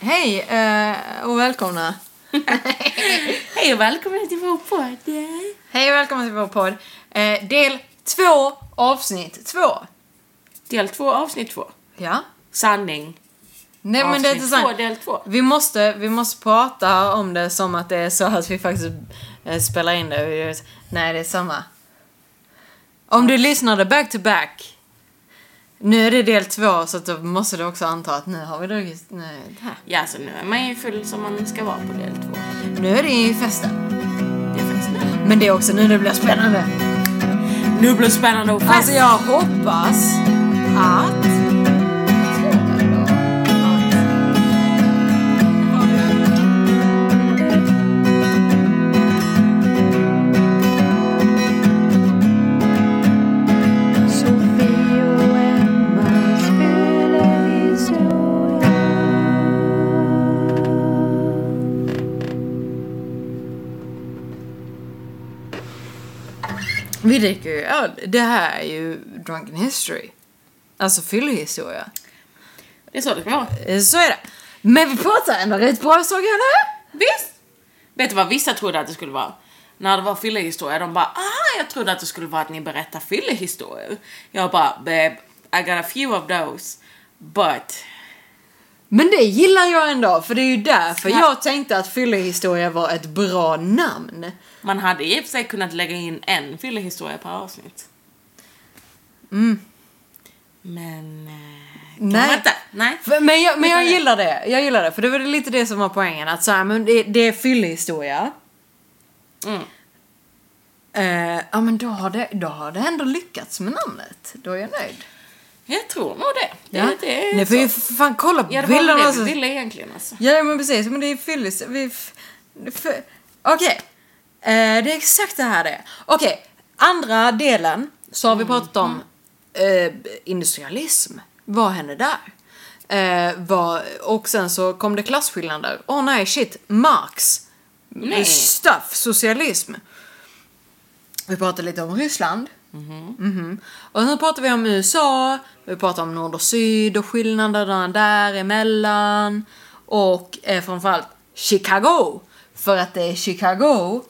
Hej eh, och välkomna. Hej och välkommen till vår podd. Hej och välkomna till vår podd. Eh, del två, avsnitt två. Del två, avsnitt två. Ja. Sanning. Nej men det är inte Avsnitt två, sant. del två. Vi måste, vi måste prata om det som att det är så att vi faktiskt eh, spelar in det. Nej, det är samma. Om du lyssnade back to back. Nu är det del två så då måste du också anta att nu har vi. Nej, det här. Ja, så nu är man ju full som man ska vara på del två. Nu är det ju festen. Det är nu. Men det är också nu det blir spännande. Nu blir det spännande och fest. Alltså jag hoppas att... Vi dricker ju öl. Det här är ju drunken history. Alltså fyllehistoria. Det är så det ska vara. Eh, Så är det. Men vi pratar ändå rätt bra saker nu. Visst! Vet du vad vissa trodde att det skulle vara? När det var fyllehistoria, de bara ah, jag trodde att det skulle vara att ni berättar fyllehistorier. Jag bara babe, I got a few of those. But Men det gillar jag ändå, för det är ju därför Ja. jag tänkte att fyllehistoria var ett bra namn. Man hade i och för sig kunnat lägga in en fyllehistoria per avsnitt. Mm. Men... Eh, kan Nej. man inte? Nej. Men jag, men jag det? gillar det. Jag gillar det, för det var lite det som var poängen. Att så här, men det, det är fyllehistoria. Mm. Eh, ja men då har, det, då har det ändå lyckats med namnet. Då är jag nöjd. Jag tror nog det. Det, Ja. det är får ju så. för fan kolla på Ja, det var bilderna. det alltså. vi ville egentligen alltså. Ja men precis, men det är fyllis. Vi... Okej. Eh, det är exakt det här det är. Okej, andra delen så har vi pratat om eh, industrialism. Vad hände där? Eh, vad, och sen så kom det klasskillnader. Åh nej, shit. Marx. Nej. Stuff. Socialism. Vi pratade lite om Ryssland. Mhm. Och nu pratar vi om USA, vi pratar om nord och syd och skillnaderna däremellan. Och eh, framförallt Chicago. För att det är Chicago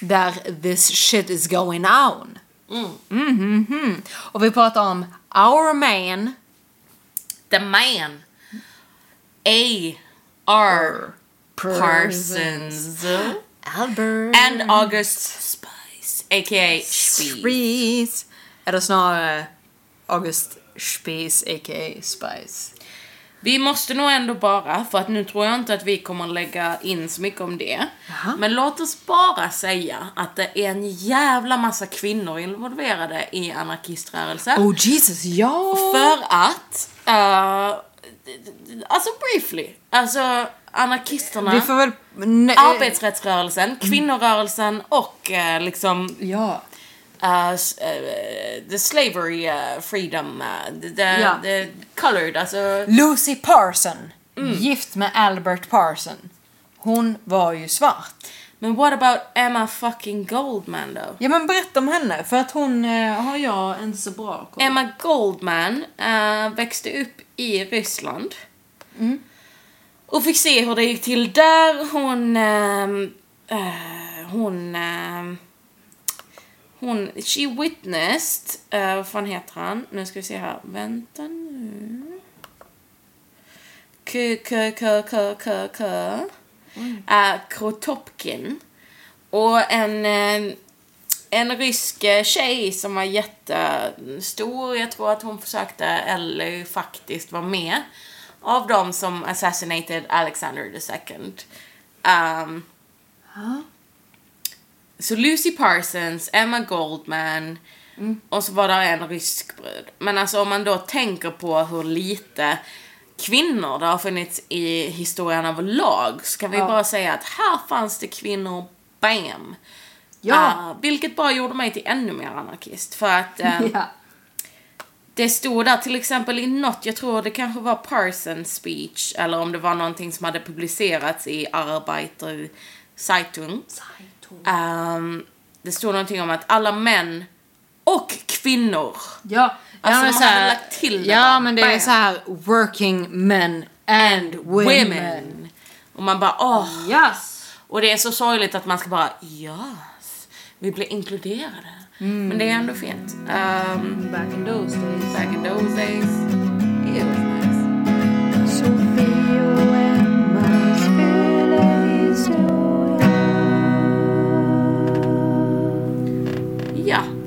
där this shit is going on. Mm. Mm Mhm. Och vi pratar om our man The man. A. R. Parsons. Albert And August Spice. A.k.a. Spice. Spice. Eller snarare August Spice a.k.a. Spice. Vi måste nog ändå bara, för att nu tror jag inte att vi kommer lägga in så mycket om det. Jaha. Men låt oss bara säga att det är en jävla massa kvinnor involverade i anarkiströrelsen. Oh Jesus, ja! För att, uh, alltså briefly, alltså anarkisterna, Vi får väl... ne- arbetsrättsrörelsen, kvinnorörelsen och eh, liksom Ja. Uh, eh, the slavery uh, freedom, uh, the, Ja. the colored, alltså Lucy Parson. Gift med Albert Parson. Hon var ju svart. Men what about Emma fucking Goldman då? Ja men berätta om henne, för att hon eh, har jag inte så bra koll. Emma Goldman eh, växte upp i Ryssland. Och fick se hur det gick till där. Hon... eh, hon... hon... She witnessed... eh, vad fan heter han? Nu ska vi se här. Vänta nu. K, k, k, k, k, k. Uh, Krotopkin. Och en... eh, en rysk eh, tjej som var jättestor. Jag tror att hon försökte, eller faktiskt var med, av dem som assassinated Alexander II. Um, så Lucy Parsons, Emma Goldman och så var det en rysk brud. Men alltså om man då tänker på hur lite kvinnor det har funnits i historien överlag så kan vi Ja. bara säga att här fanns det kvinnor, bam! Ja. Ah, vilket bara gjorde mig till ännu mer anarkist. För att eh, ja. det stod där till exempel i något, jag tror det kanske var Parsons speech, eller om det var någonting som hade publicerats i Arbeiter Zeitung. Ehm, det stod någonting om att alla män och kvinnor Ja, Alltså, ja, de hade lagt till det Ja, bara. men det är Bam. så här working men and women. women. Och man bara åh. Yes! Och det är så sorgligt att man ska bara yes, vi blir inkluderade. Men det är ändå fint. Um, Back in those days. back in those days, it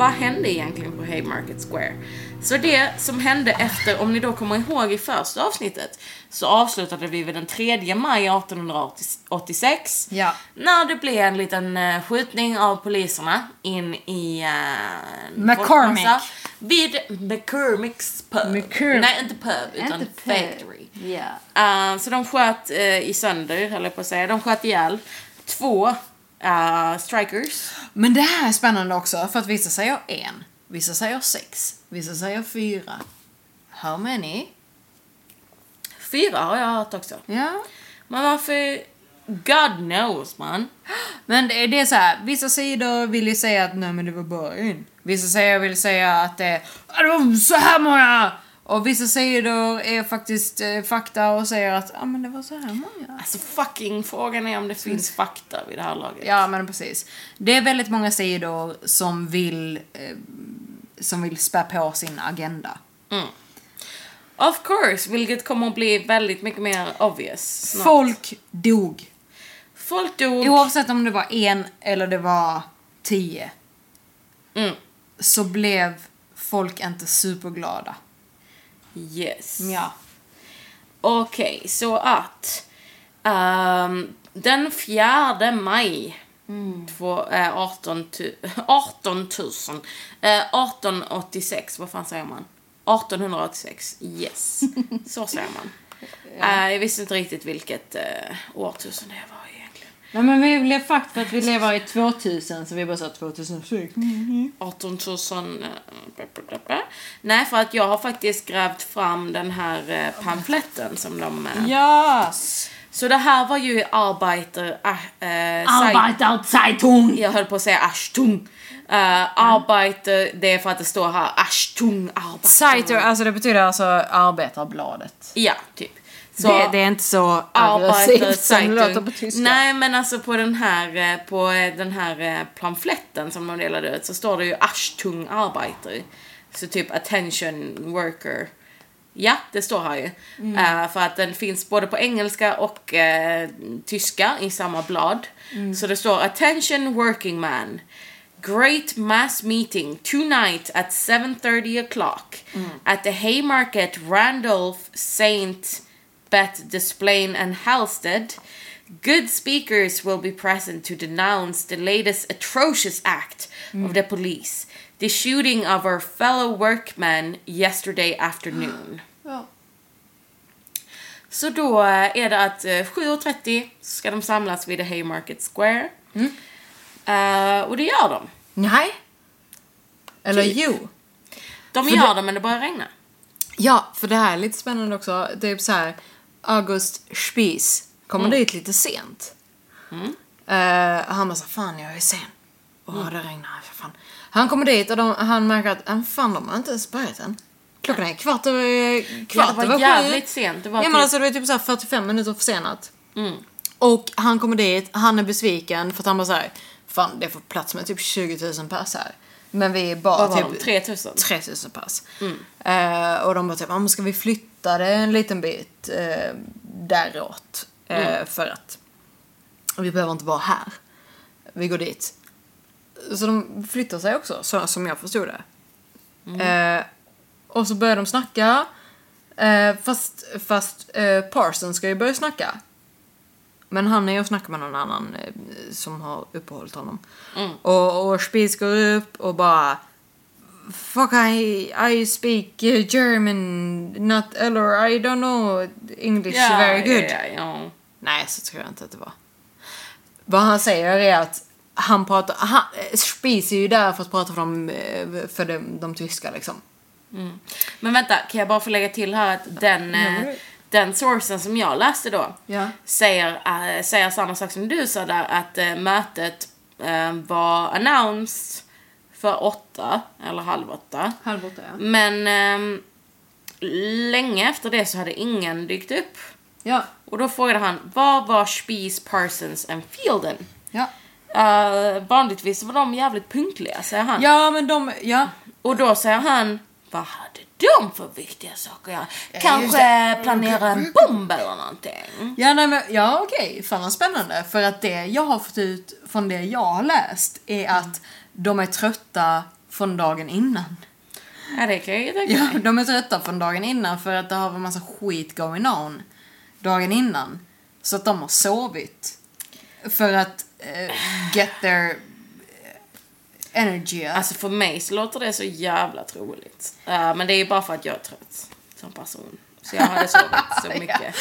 vad hände egentligen på Haymarket Square? Så det som hände efter, om ni då kommer ihåg i första avsnittet, så avslutade vi vid den 3 maj 1886. Ja. När det blev en liten eh, skjutning av poliserna in i uh, McCormick. Vid McCormicks pub. McCorm- Nej, inte pub, utan Inte pub. factory. Ja. Uh, så de sköt uh, i sönder, höll jag på att säga. De sköt ihjäl två uh, strikers. Men det här är spännande också, för att vissa säger en, vissa säger sex, vissa säger fyra. How many? Fyra har jag hört också. Ja. Men varför? God knows man. Men det, det är så här, vissa sidor vill ju säga att nej men det var bara en. Vissa sidor vill säga att det, "Ah, det var så här många! Och vissa sidor är faktiskt eh, fakta och säger att ja men det var så här många. Alltså fucking frågan är om det finns fakta vid det här laget. Ja men precis. Det är väldigt många sidor som vill, eh, som vill spä på sin agenda. Mm. Of course, vilket kommer att bli väldigt mycket mer obvious snart. Folk dog. Folk dog. Oavsett om det var en eller det var tio. Mm. Så blev folk inte superglada. Yes. Ja. Okej, så att ehm, den 4 maj två, eh, 18, tu, 18 000, eh, 1886, vad fan säger man? 1886, yes. Så säger man. Eh, jag visste inte riktigt vilket uh, årtusende det var. Nej men vi blev fakt för att vi lever i 2000 så vi bara sa 2006. 18 000... eh, Nej, för att jag har faktiskt grävt fram den här eh, pamfletten som de... eh, Yes! Så det här var ju Arbeiter... Äh, äh, Arbeiterzeitung! Jag höll på att säga Ashtung. Uh, Arbeiter, det är för att det står här Ashtung Arbeiter. Zeiter, alltså det betyder alltså Arbetarbladet. Ja, typ. Så, det, det är inte så aggressivt som det låter Zeitung. på tyska. Nej, men alltså på den här, eh, på eh, den här eh, pamfletten som de delade ut så står det ju Ashtung Arbeiter. Så typ attention worker. Ja, det står här ju. Eh, för att den finns både på engelska och eh, tyska i samma blad. Så det står attention working man. Great mass meeting tonight at 7.30 o'clock at the Haymarket Randolph Saint Bet Desplain and Halstead. Good speakers will be present to denounce the latest atrocious act of the police, the shooting of our fellow workmen yesterday afternoon. Ja. Så då eh, är det att eh, 7.30 ska de samlas vid the Haymarket Square. Eh, och det gör de. Nej. Eller Typ. jo. De För gör det- men det bara regnar. Ja, för det här är lite spännande också. Typ så här, August Spies kommer dit lite sent. Eh, han bara så fan jag är sen. Åh, det regnar. För fan. Han kommer dit och de, han märker att, "Ah, fan de har inte ens börjat än. Klockan är kvart över, Ja, kvart det var över sju. jävligt sent. Det var Ja men typ- alltså det var typ så här 45 minuter försenat. Mm. Och han kommer dit, han är besviken för att han bara såhär, fan det får plats med typ 20 000 pers här. Men vi är bara Vad var typ de? 3000? 3000 pass. Eh, och de bara typ, "Ja, men ska vi flytta det en liten bit eh, däråt? Eh, För att vi behöver inte vara här. Vi går dit. Så de flyttar sig också, så, som jag förstod det. Eh, och så börjar de snacka. Eh, fast fast eh, Parson ska ju börja snacka. Men han är och snackar med någon annan eh, som har uppehållit honom. Och, och Spies går upp och bara Fuck I, I speak eh, German, not, eller I don't know English very good. Ja, ja. Nej, så tror jag inte att det var. Vad han säger är att han pratar, han, eh, Spies är ju där för att prata för de, eh, för de, de tyska liksom. Men vänta, kan jag bara få lägga till här att den, eh, den sourcen som jag läste då Ja. säger, eh, säger samma sak som du sa där, att eh, mötet eh, var announced för åtta, eller halv åtta. Halv åtta ja. Men ehm, länge efter det så hade ingen dykt upp. Ja. Och då frågade han, vad var Spies, Parsons and Fielden? Ja. Uh, vanligtvis var de jävligt punktliga, säger han. Ja, men de, ja. Och då säger han, vad hade de för viktiga saker göra? just Kanske planera en bomb eller någonting? Ja, nej, men, ja okej. Fan vad spännande. För att det jag har fått ut från det jag har läst är att de är trötta från dagen innan. Ja, det kan jag ju tänka Ja, mig. de är trötta från dagen innan för att det har varit massa skit going on dagen innan. Så att de har sovit. För att eh, get their eh, energy up. Alltså för mig så låter det så jävla troligt. Uh, men det är ju bara för att jag är trött som person. Så jag hade sovit så mycket.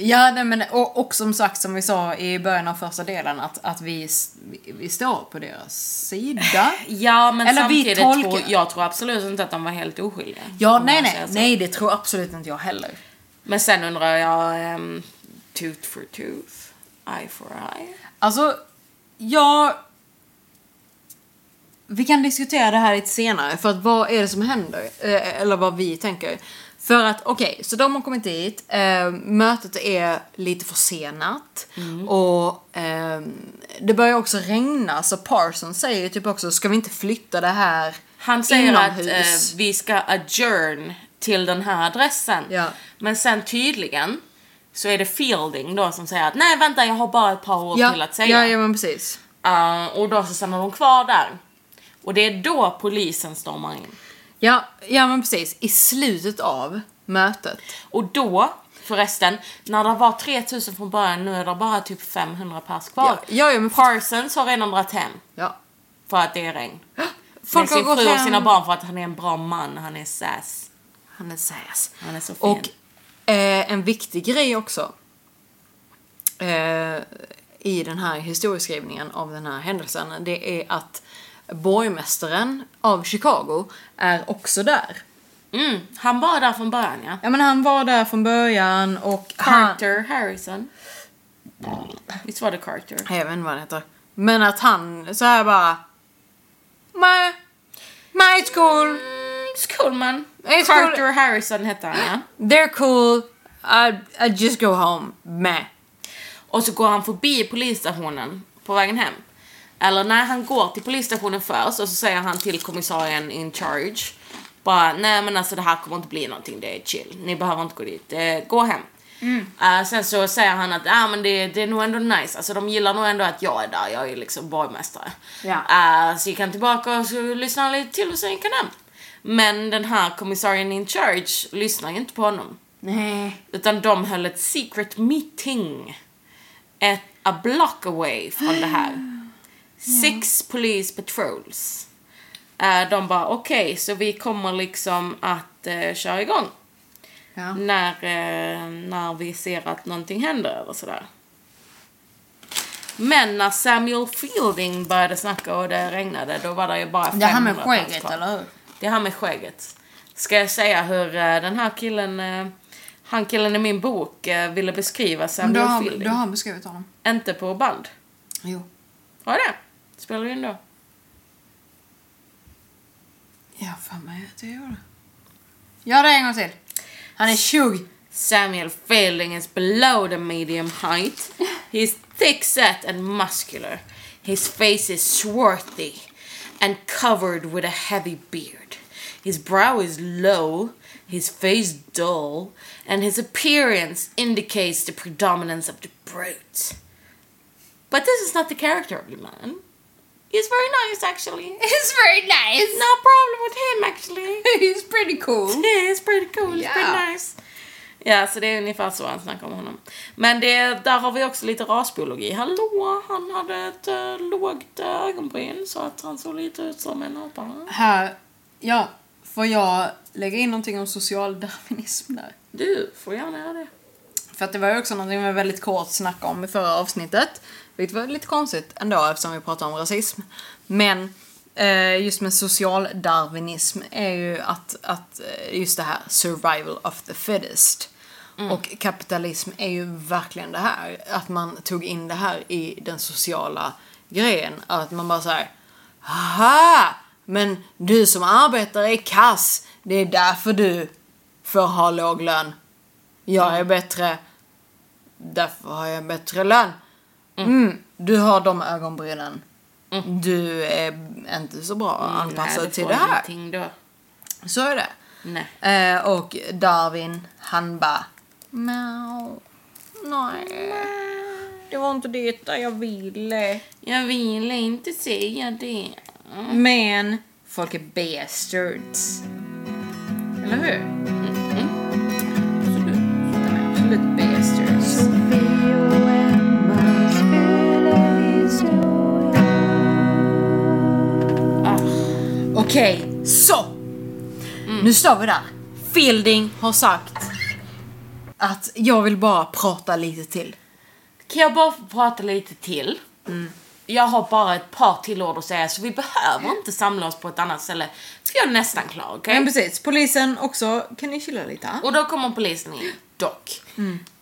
Ja, nej, men, och, och som sagt, som vi sa i början av första delen, att, att vi, vi, vi står på deras sida. Ja, men Eller vi samtidigt tolkar- tror jag tror absolut inte att de var helt oskyldiga. Ja, nej, nej, nej, det tror absolut inte jag heller. Men sen undrar jag, um, tooth for tooth, eye for eye. Alltså, jag... Vi kan diskutera det här lite senare, för att vad är det som händer? Eh, eller vad vi tänker. För att, okej, så de har kommit dit, eh, mötet är lite försenat och eh, det börjar också regna, så Parson säger typ också, ska vi inte flytta det här Han säger att inomhus? eh, vi ska adjourn till den här adressen. Ja. Men sen tydligen så är det Fielding då som säger att nej vänta jag har bara ett par ord ja, till att säga. ja, ja, men precis. Uh, och då så stannar de kvar där. Och det är då polisen stormar in. Ja, ja, men precis. I slutet av mötet. Och då, förresten, när det var 3000 från början, nu är det bara typ 500 pers kvar. Ja, ja, ja, men- Parsons har redan dragit hem Ja. för att det är regn. Folk Med sin fru och sina barn för att han är en bra man, han är sass. Han är sass. Han är så fin. Och eh, en viktig grej också eh, i den här historieskrivningen av den här händelsen, det är att borgmästaren av Chicago är också där. Mm, han var där från början ja. Ja men han var där från början och han... Carter Harrison. Visst var det Carter? Jag vet inte vad han heter. Men att han så här bara... My, my it's cool. Mm, it's cool man. It's Carter Harrison hette han ja. They're cool. I, I just go home. Meh. Och så går han förbi polisstationen på vägen hem. Eller när han går till polisstationen först och så säger han till kommissarien in charge. Bara, nej men alltså det här kommer inte bli någonting, det är chill. Ni behöver inte gå dit, eh, gå hem. Eh, sen så säger han att ah, men det, det är nog ändå nice, alltså de gillar nog ändå att jag är där, jag är liksom borgmästare. Ja. Eh, så gick han tillbaka och så lyssnade han lite till och sen gick han hem. Men den här kommissarien in charge lyssnar inte på honom. Nej. Utan de höll ett secret meeting. Ett, a block away från det här. Six police patrols. Eh, de bara okej, så vi kommer liksom att uh, köra igång. Ja. När, eh, när vi ser att någonting händer eller sådär. Men när Samuel Fielding började snacka och det regnade, då var det ju bara 500 Det här med skägget, eller hur? Det är han med skägget. Ska jag säga hur eh, den här killen, eh, han killen i min bok eh, ville beskriva Samuel du har, Fielding? du har beskrivit honom. Inte på band. Jo. Har jag det? Spelar du in då? Ja, fan mig att jag gjorde. Gör det en gång till. Han är 20. Samuel Fielding is below the medium height. He's thick set and muscular. His face is swarthy and covered with a heavy beard. His brow is low, his face dull, and his appearance indicates the predominance of the brute. But this is not the character of the man. He's very nice, actually. He's very nice. No problem with him, actually. He's pretty cool. Yeah, it's pretty cool, Ja. pretty nice. Ja, så det är ungefär så han snackar om honom. Men det, där har vi också lite rasbiologi. Hallå, han hade ett äh, lågt ögonbryn så att han såg lite ut som en apa. Här, ja, får jag lägga in någonting om socialdarwinism där? Du får gärna göra det. För att det var ju också någonting vi väldigt kort snackade om i förra avsnittet. Vilket var lite konstigt ändå eftersom vi pratade om rasism. Men eh, just med socialdarwinism är ju att, att eh, just det här survival of the fittest. Och kapitalism är ju verkligen det här. Att man tog in det här i den sociala grejen. Att man bara såhär, Aha! Men du som arbetar är kass. Det är därför du får ha låg lön. Jag är bättre. Därför har jag bättre lön. Mm. Du har de ögonbrynen. Du är inte så bra anpassad Nej, till det här. Då. Så är det. Eh, och Darwin, han bara... Mjau. Nej. Det var inte det jag ville. Jag ville inte säga det. Men folk är bastards. Eller hur? Absolut. De är absolut Okej, så! Nu står vi där. Fielding har sagt att jag vill bara prata lite till. Kan jag bara prata lite till? Jag har bara ett par till ord att säga så vi behöver inte samla oss på ett annat ställe. För jag är nästan klar, okej? Men precis, polisen också. Kan ni chilla lite? Och då kommer polisen in, dock.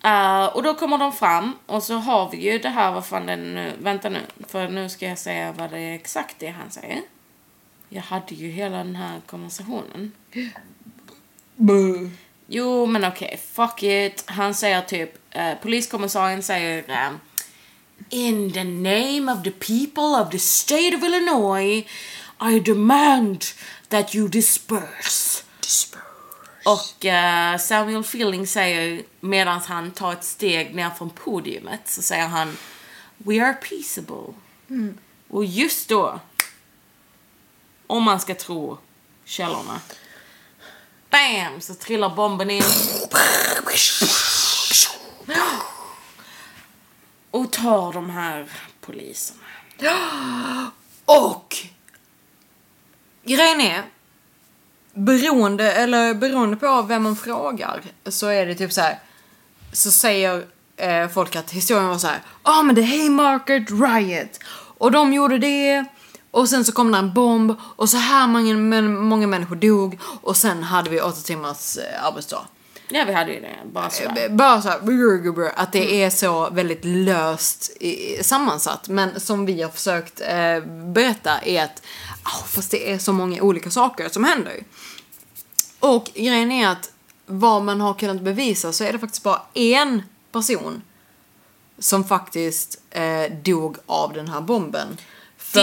Eh, och då kommer de fram och så har vi ju det här, vad fan det nu, vänta nu, för nu ska jag säga vad det är exakt det han säger. Jag hade ju hela den här konversationen. Boo. Jo, men okej, fuck it. Han säger typ, eh, poliskommissarien säger eh, In the name of the people of the state of Illinois I demand that you disperse. Och eh, Samuel Fielding säger, medan han tar ett steg ner från podiumet, så säger han We are peaceable. Och just då, om man ska tro källorna, BAM! Så trillar bomben in. Och tar de här poliserna. Och grejen är, beroende, eller beroende på vem man frågar, så är det typ så här. Så säger eh, folk att historien var så här. Ja ah, men det är Haymarket Riot. Och de gjorde det. Och sen så kom det en bomb och så här många, många människor dog. Och sen hade vi åtta timmars eh, arbetsdag. Ja, vi hade ju det. Bara sådär. Bara så här, brr, brr, att det är så väldigt löst sammansatt. Men som vi har försökt eh, berätta är att oh, fast det är så många olika saker som händer. Och grejen är att vad man har kunnat bevisa så är det faktiskt bara en person som faktiskt eh, dog av den här bomben.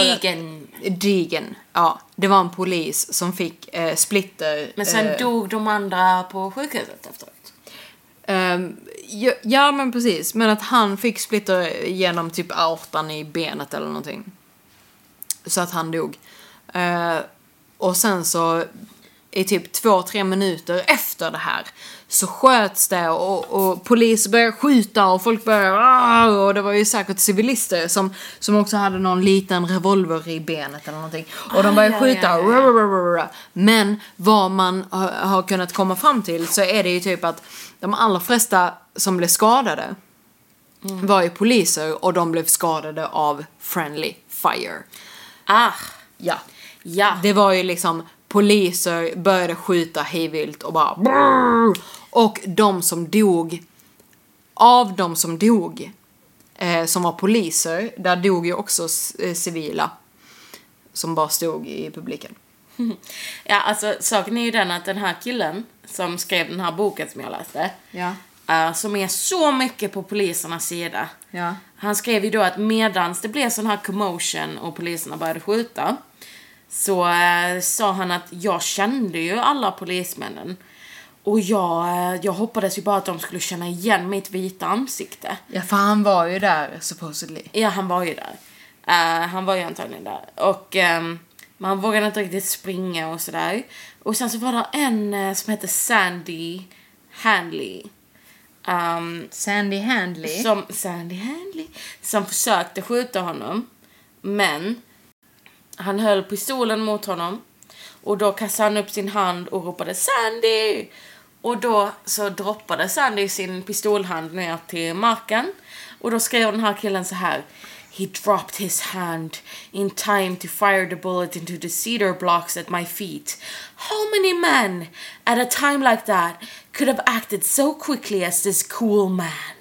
Digen. Digen, ja. Det var en polis som fick eh, splitter. Men sen eh, dog de andra på sjukhuset efteråt. Ehm, ja, ja men precis, men att han fick splitter genom typ aortan i benet eller någonting. Så att han dog. Eh, och sen så i typ två, tre minuter efter det här så sköts det och, och polis började skjuta och folk började "Ah!" och det var ju säkert civilister som, som också hade någon liten revolver i benet eller någonting. Och de började ja, skjuta. Men vad man har, kunnat komma fram till så är det ju typ att de allra flesta som blev skadade var ju poliser och de blev skadade av friendly fire. Ah, Ja. ja. Det var ju liksom poliser började skjuta hejvilt och bara brrr. Och de som dog, av de som dog, eh, som var poliser, där dog ju också eh, civila. Som bara stod i publiken. Ja, alltså saken är ju den att den här killen som skrev den här boken som jag läste, Ja. eh, som är så mycket på polisernas sida. Ja. Han skrev ju då att medans det blev sån här commotion och poliserna började skjuta så eh, sa han att jag kände ju alla polismännen och jag, eh, jag hoppades ju bara att de skulle känna igen mitt vita ansikte. Ja, för han var ju där supposedly. Ja, han var ju där. Eh, han var ju antagligen där. Och um, man vågade inte riktigt springa och sådär. Och sen så var det en eh, som hette Sandy Handley. Um, Sandy Handley. som, Sandy Handley. Som försökte skjuta honom. Men han höll pistolen mot honom. Och då kastade han upp sin hand och ropade Sandy! Och då så droppade Sandy sin pistolhand ner till marken. Och då skrev den här killen så här. He dropped his hand in time to fire the bullet into the cedar blocks at my feet. How many men at a time like that could have acted so quickly as this cool man?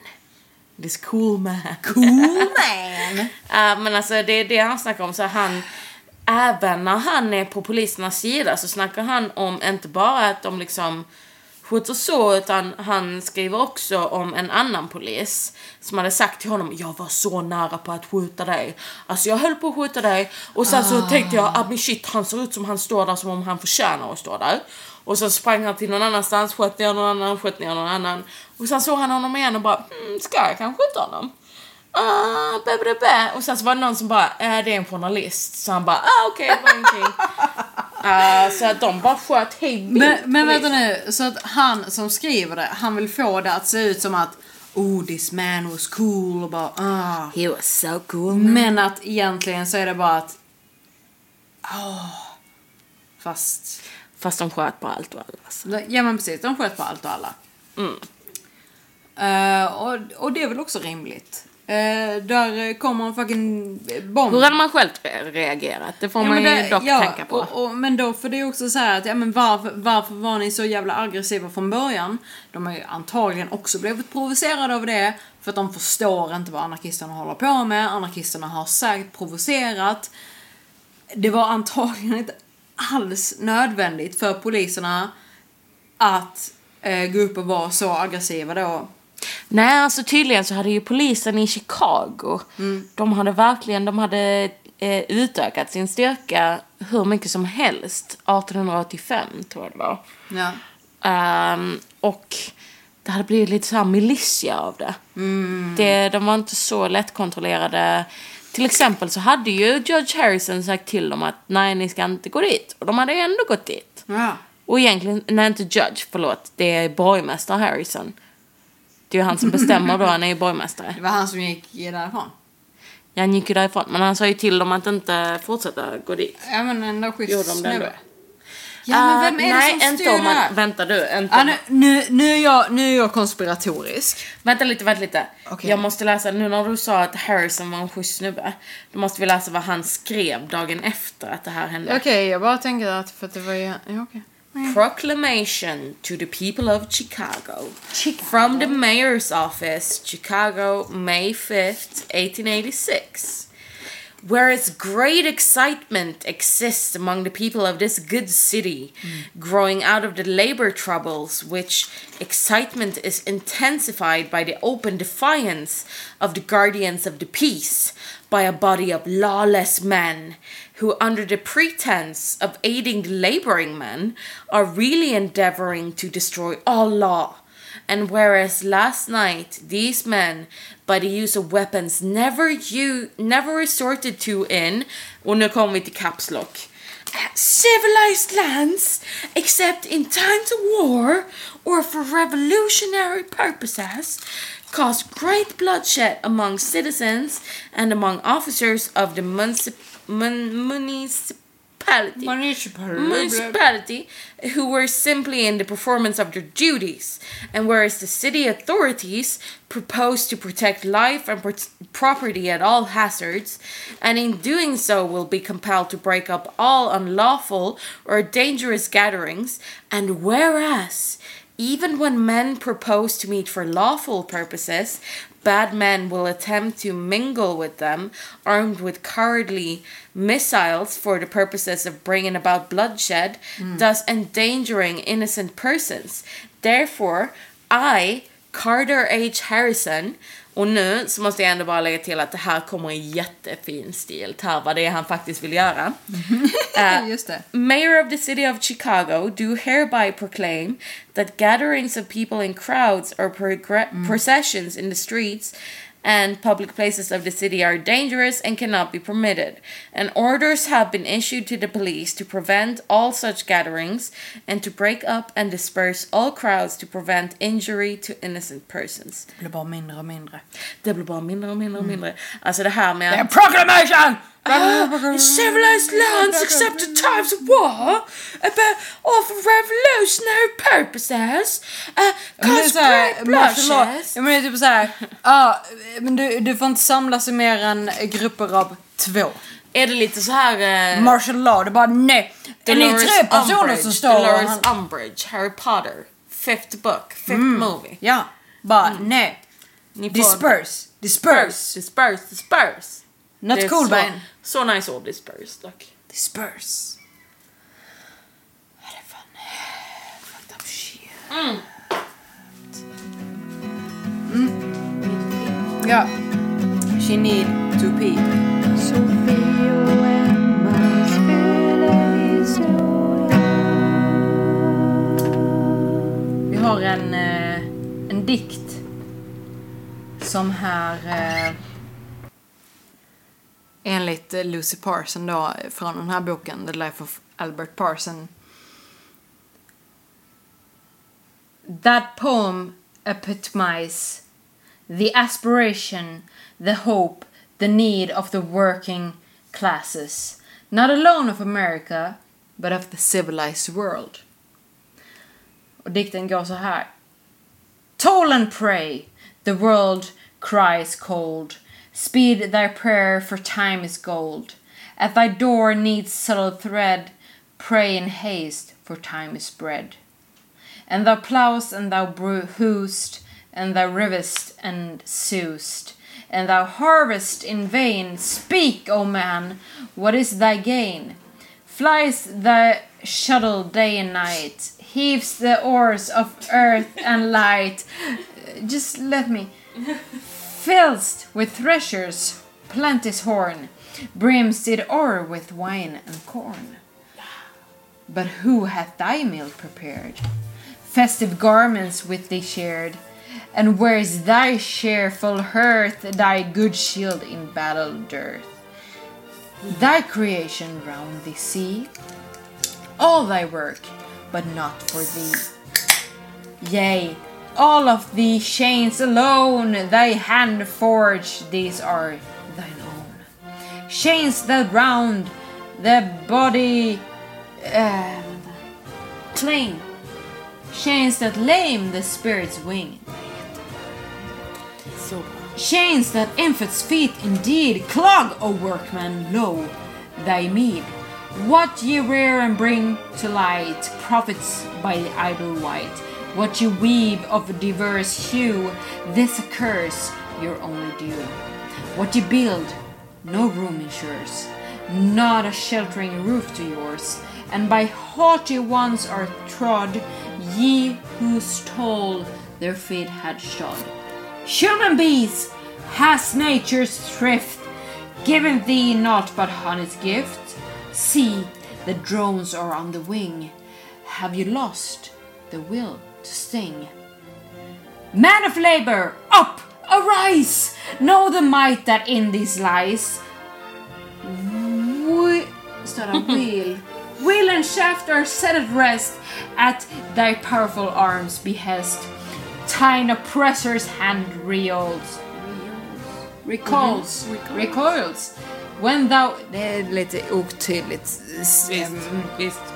This cool man. Cool man! Ja, men alltså det är det han snackar om. Så han, även när han är på polisernas sida så snackar han om inte bara att de liksom skjuter så, utan han skriver också om en annan polis som hade sagt till honom jag var så nära på att skjuta dig. Alltså jag höll på att skjuta dig och sen så tänkte jag ah men shit han ser ut som han står där som om han förtjänar att stå där. Och så sprang han till någon annanstans, sköt ner någon annan, sköt ner någon annan. Och sen såg han honom igen och bara hmm, ska jag kanske skjuta honom? Ah, bä, bä, bä. Och sen så var det någon som bara, äh, det är en journalist. Så han bara, ah okej, det Ah, så att de bara sköt hej vilt Men, men vänta nu, så att han som skriver det, han vill få det att se ut som att Oh, this man was cool och bara ah. He was so cool. Men att egentligen så är det bara att ah. Fast, Fast de sköt på allt och alla. Alltså. ja men precis, de sköt på allt och alla. Mm. Eh, och, och det är väl också rimligt. Eh, där kommer en fucking bomb. Hur hade man själv re- reagerat? Det får Ja, man men ju det- dock ja, tänka på. Och, och, men då får det ju också säga att, ja men varför, varför var ni så jävla aggressiva från början? De har ju antagligen också blivit provocerade av det. För att de förstår inte vad anarkisterna håller på med. Anarkisterna har säkert provocerat. Det var antagligen inte alls nödvändigt för poliserna att eh, gå upp och vara så aggressiva då. Nej, alltså tydligen så hade ju polisen i Chicago, Mm. de hade verkligen, de hade eh, utökat sin styrka hur mycket som helst. 1885 tror jag det var. Ja. Ehm, och det hade blivit lite så här militia av det. det. De var inte så lättkontrollerade. Till exempel så hade ju Judge Harrison sagt till dem att nej, ni ska inte gå dit. Och de hade ju ändå gått dit. ja. Och egentligen, nej inte Judge, förlåt, det är borgmästare Harrison. Det är ju han som bestämmer då, han är ju borgmästare. Det var han som gick därifrån. Ja, han gick ju därifrån, men han sa ju till dem att inte fortsätta gå dit. Ja men ändå schysst Gjorde de det ändå? Ja men vem är Eh, nej, det som inte styr om man, här? Vänta du, inte om- nu, nu, nu, är jag, nu är jag konspiratorisk. Vänta lite, vänta lite. Okej. Jag måste läsa, nu när du sa att Harrison var en schysst snubbe, då måste vi läsa vad han skrev dagen efter att det här hände. Okej, jag bara tänker att för att det var ju... Ja, okej. Proclamation to the people of Chicago. From the mayor's office, Chicago, May 5th, 1886. Whereas great excitement exists among the people of this good city, hmm. growing out of the labor troubles, which excitement is intensified by the open defiance of the guardians of the peace, by a body of lawless men who, under the pretense of aiding laboring men, are really endeavoring to destroy all law. And whereas last night these men, by the use of weapons never you never resorted to in, och nu kommer vi till caps lock, civilized lands, except in times of war or for revolutionary purposes, caused great bloodshed among citizens and among officers of the municip- mun- municipality. Municipality. Who were simply in the performance of their duties, and whereas the city authorities propose to protect life and pro- property at all hazards, and in doing so will be compelled to break up all unlawful or dangerous gatherings, and whereas even when men propose to meet for lawful purposes, bad men will attempt to mingle with them, armed with cowardly missiles for the purposes of bringing about bloodshed, hmm. thus endangering innocent persons. Therefore, I, Carter H. Harrison, och nu så måste jag ändå bara lägga till att det här kommer i jättefin stil. Ta vad det är han faktiskt vill göra. Eh, Just det. Mayor of the city of Chicago do hereby proclaim that gatherings of people in crowds or progr- processions in the streets and public places of the city are dangerous and cannot be permitted. And orders have been issued to the police to prevent all such gatherings and to break up and disperse all crowds to prevent injury to innocent persons. Det blir bara mindre och mindre. Det blir bara mindre och mindre och mindre. Mm. Alltså det här med att... Er proclamation! In civilized lands except in times of war, about or for revolutionary purposes, uh, cause great. Ja men det är typ såhär, ja men du, du får inte samlas i mer än grupper av två. Är det lite så här... eh, Martial law, det bara nej. Det är tre personer som står. Dolores Umbridge, Harry Potter, fifth book, fifth Mm. movie. Ja, bara nej. Ni får- Disperse, disperse. Disperse, disperse. Not Det cool så, man. så nice ord, disperse dock. Disperse. Ja, Det är fan fucked up shit. Ja. She need to pee. Sofie och. Vi har en, eh, en dikt som här eh, enligt eh, Lucy Parson då från den här boken The Life of Albert Parson. That poem epitomizes the aspiration, the hope, the need of the working classes, not alone of America, but of the civilized world. Och dikten går så här. Toll and pray, the world cries cold. Speed thy prayer, for time is gold. At thy door needs subtle thread. Pray in haste, for time is bread. And thou ploughst and thou hoest, and thou rivest and sewest, and thou harvest in vain. Speak, O man, what is thy gain? Flies the shuttle day and night, heaves the oars of earth and light. Just let me. Filled with treasures, plenty's horn, brims did o'er with wine and corn. But who hath thy meal prepared? Festive garments with thee shared, and where's thy cheerful hearth, thy good shield in battle dearth? Thy creation round thee see, all thy work, but not for thee. Yea, all of thee chains alone, thy hand forged, these are thine own. Chains that round the body um, cling, chains that lame the spirit's wing. Bra. Chains that infant's feet indeed clog, O workman, lo, thy meed. What ye rear and bring to light profits by the idle white. What you weave of diverse hue, this occurs your only due. What you build, no room ensures, not a sheltering roof to yours, and by haughty ones are trod, ye whose toll their feet had shod. Human bees has nature's thrift given thee naught but honey's gift? See, the drones are on the wing. Have you lost the will to sting? Man of labor, up, arise! Know the might that in these lies. We, står det will. Will and shaft are set at rest at thy powerful arms' behest. Thine oppressor's hand reels. Recoils. Recoils. When thou... Det er är lite otydligt. Visst, visst.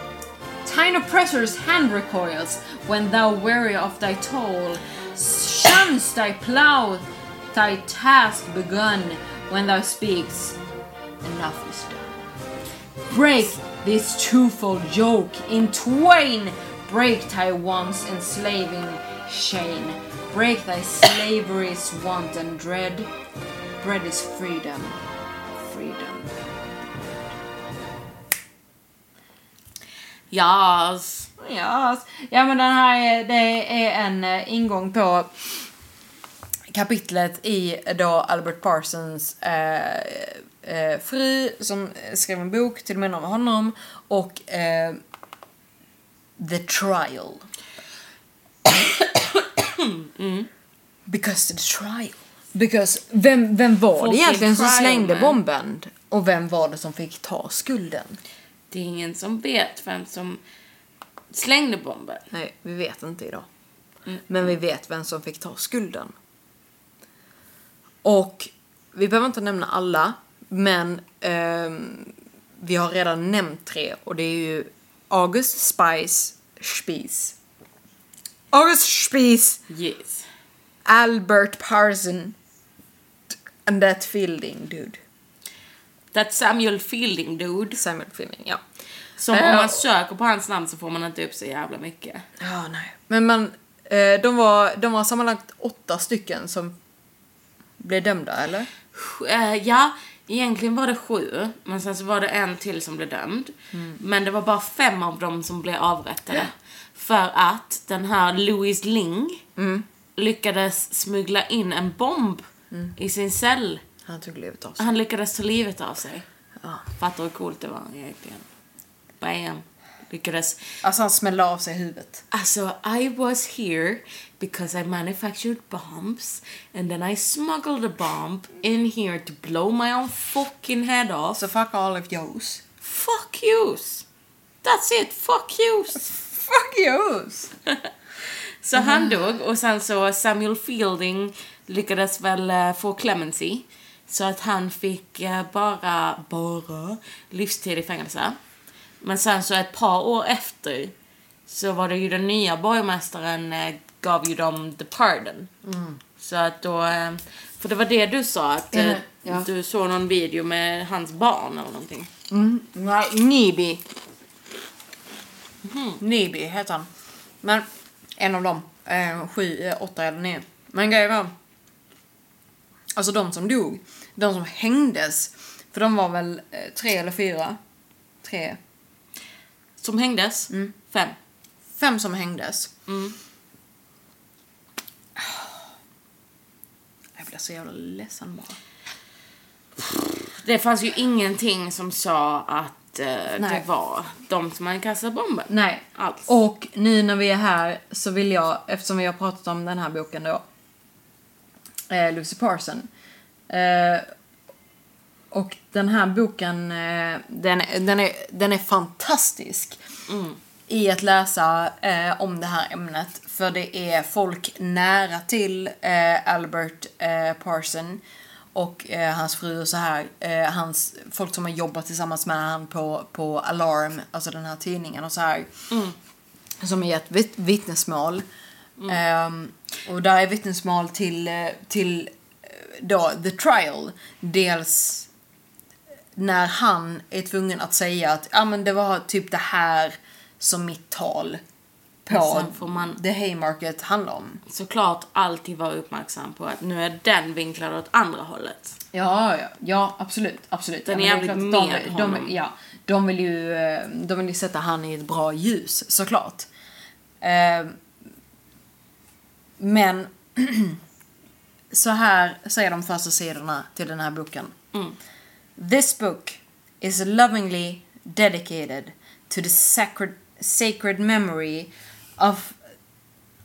Thine oppressor's hand recoils when thou weary of thy toil, shuns thy plough, thy task begun, when thou speaks, enough is done. Break this twofold yoke in twain, break thy once enslaving chain, break thy slavery's want and dread. Bread is freedom. Yes. Ja, ja men den här är, det är en eh, ingång på kapitlet i då Albert Parsons eh, eh, fru som skrev en bok till och med om honom och eh, The Trial. Because the trial. Because vem, vem var Folk det egentligen som slängde bomben? Och vem var det som fick ta skulden? Det är ingen som vet vem som slängde bomben. Nej, vi vet inte idag. Men vi vet vem som fick ta skulden. Och vi behöver inte nämna alla, men ehm, vi har redan nämnt tre och det är ju August Spice Spies. August Spies, Yes. Albert Parson and that Fielding dude. That Samuel Fielding dude. Samuel Fielding, ja. Som Eh, om man söker på hans namn så får man inte upp så jävla mycket. Ja, nej. Men man, eh, de, var, de var sammanlagt åtta stycken som blev dömda, eller? Eh, ja, Egentligen var det sju, men sen så var det en till som blev dömd. Men det var bara fem av dem som blev avrättade. För att den här Louis Ling lyckades smuggla in en bomb i sin cell. Han tog livet av sig. Han lyckades ta livet av sig. Ja. Fattar hur coolt det var egentligen. Bam. Lyckades. Alltså han smällde av sig huvudet. Alltså, I was here because I manufactured bombs and then I smuggled a bomb in here to blow my own fucking head off. Så fuck all of yous. Fuck yous! That's it, fuck yous! Fuck yous! Så han dog och sen så Samuel Fielding lyckades väl eh, få clemency. Så att han fick eh, bara, bara livstid i fängelse. Men sen så ett par år efter så var det ju den nya borgmästaren eh, gav ju dem the pardon. Så att då, eh, för det var det du sa att Mm, ja. du såg någon video med hans barn eller någonting. Mm, nej, Nibi. Nibi heter han. Men en av dem. Eh, sju, åtta eller nio. Men grejen var. Alltså de som dog. De som hängdes. För de var väl eh, tre eller fyra. Tre. Som hängdes, fem. Fem som hängdes. Mm. Jag blir så jävla ledsen bara. Det fanns ju ingenting som sa att eh, det var de som hade kastat bomben. Nej. Alls. Och nu när vi är här så vill jag, eftersom vi har pratat om den här boken då. Eh, Lucy Parson. Eh, och den här boken, eh, den, den, är, den är fantastisk. I att läsa eh, om det här ämnet. För det är folk nära till eh, Albert eh, Parson. Och eh, hans fru och så här. Hans, folk som har jobbat tillsammans med han på, på Alarm, alltså den här tidningen och så här. Som är ett vitt, vittnesmål. Ehm, och där är vittnesmål till, till då, the trial. Dels när han är tvungen att säga att ja men det var typ det här som mitt tal på man- The Haymarket handlar om. såklart alltid vara uppmärksam på att nu är den vinklad åt andra hållet. Ja, ja, ja absolut, absolut. Den ja, är jävligt med de, honom. de, ja, de vill ju eh, de vill ju sätta han i ett bra ljus, såklart. Eh, men så här säger de första sidorna till den här boken. This book is lovingly dedicated to the sacred, sacred memory of,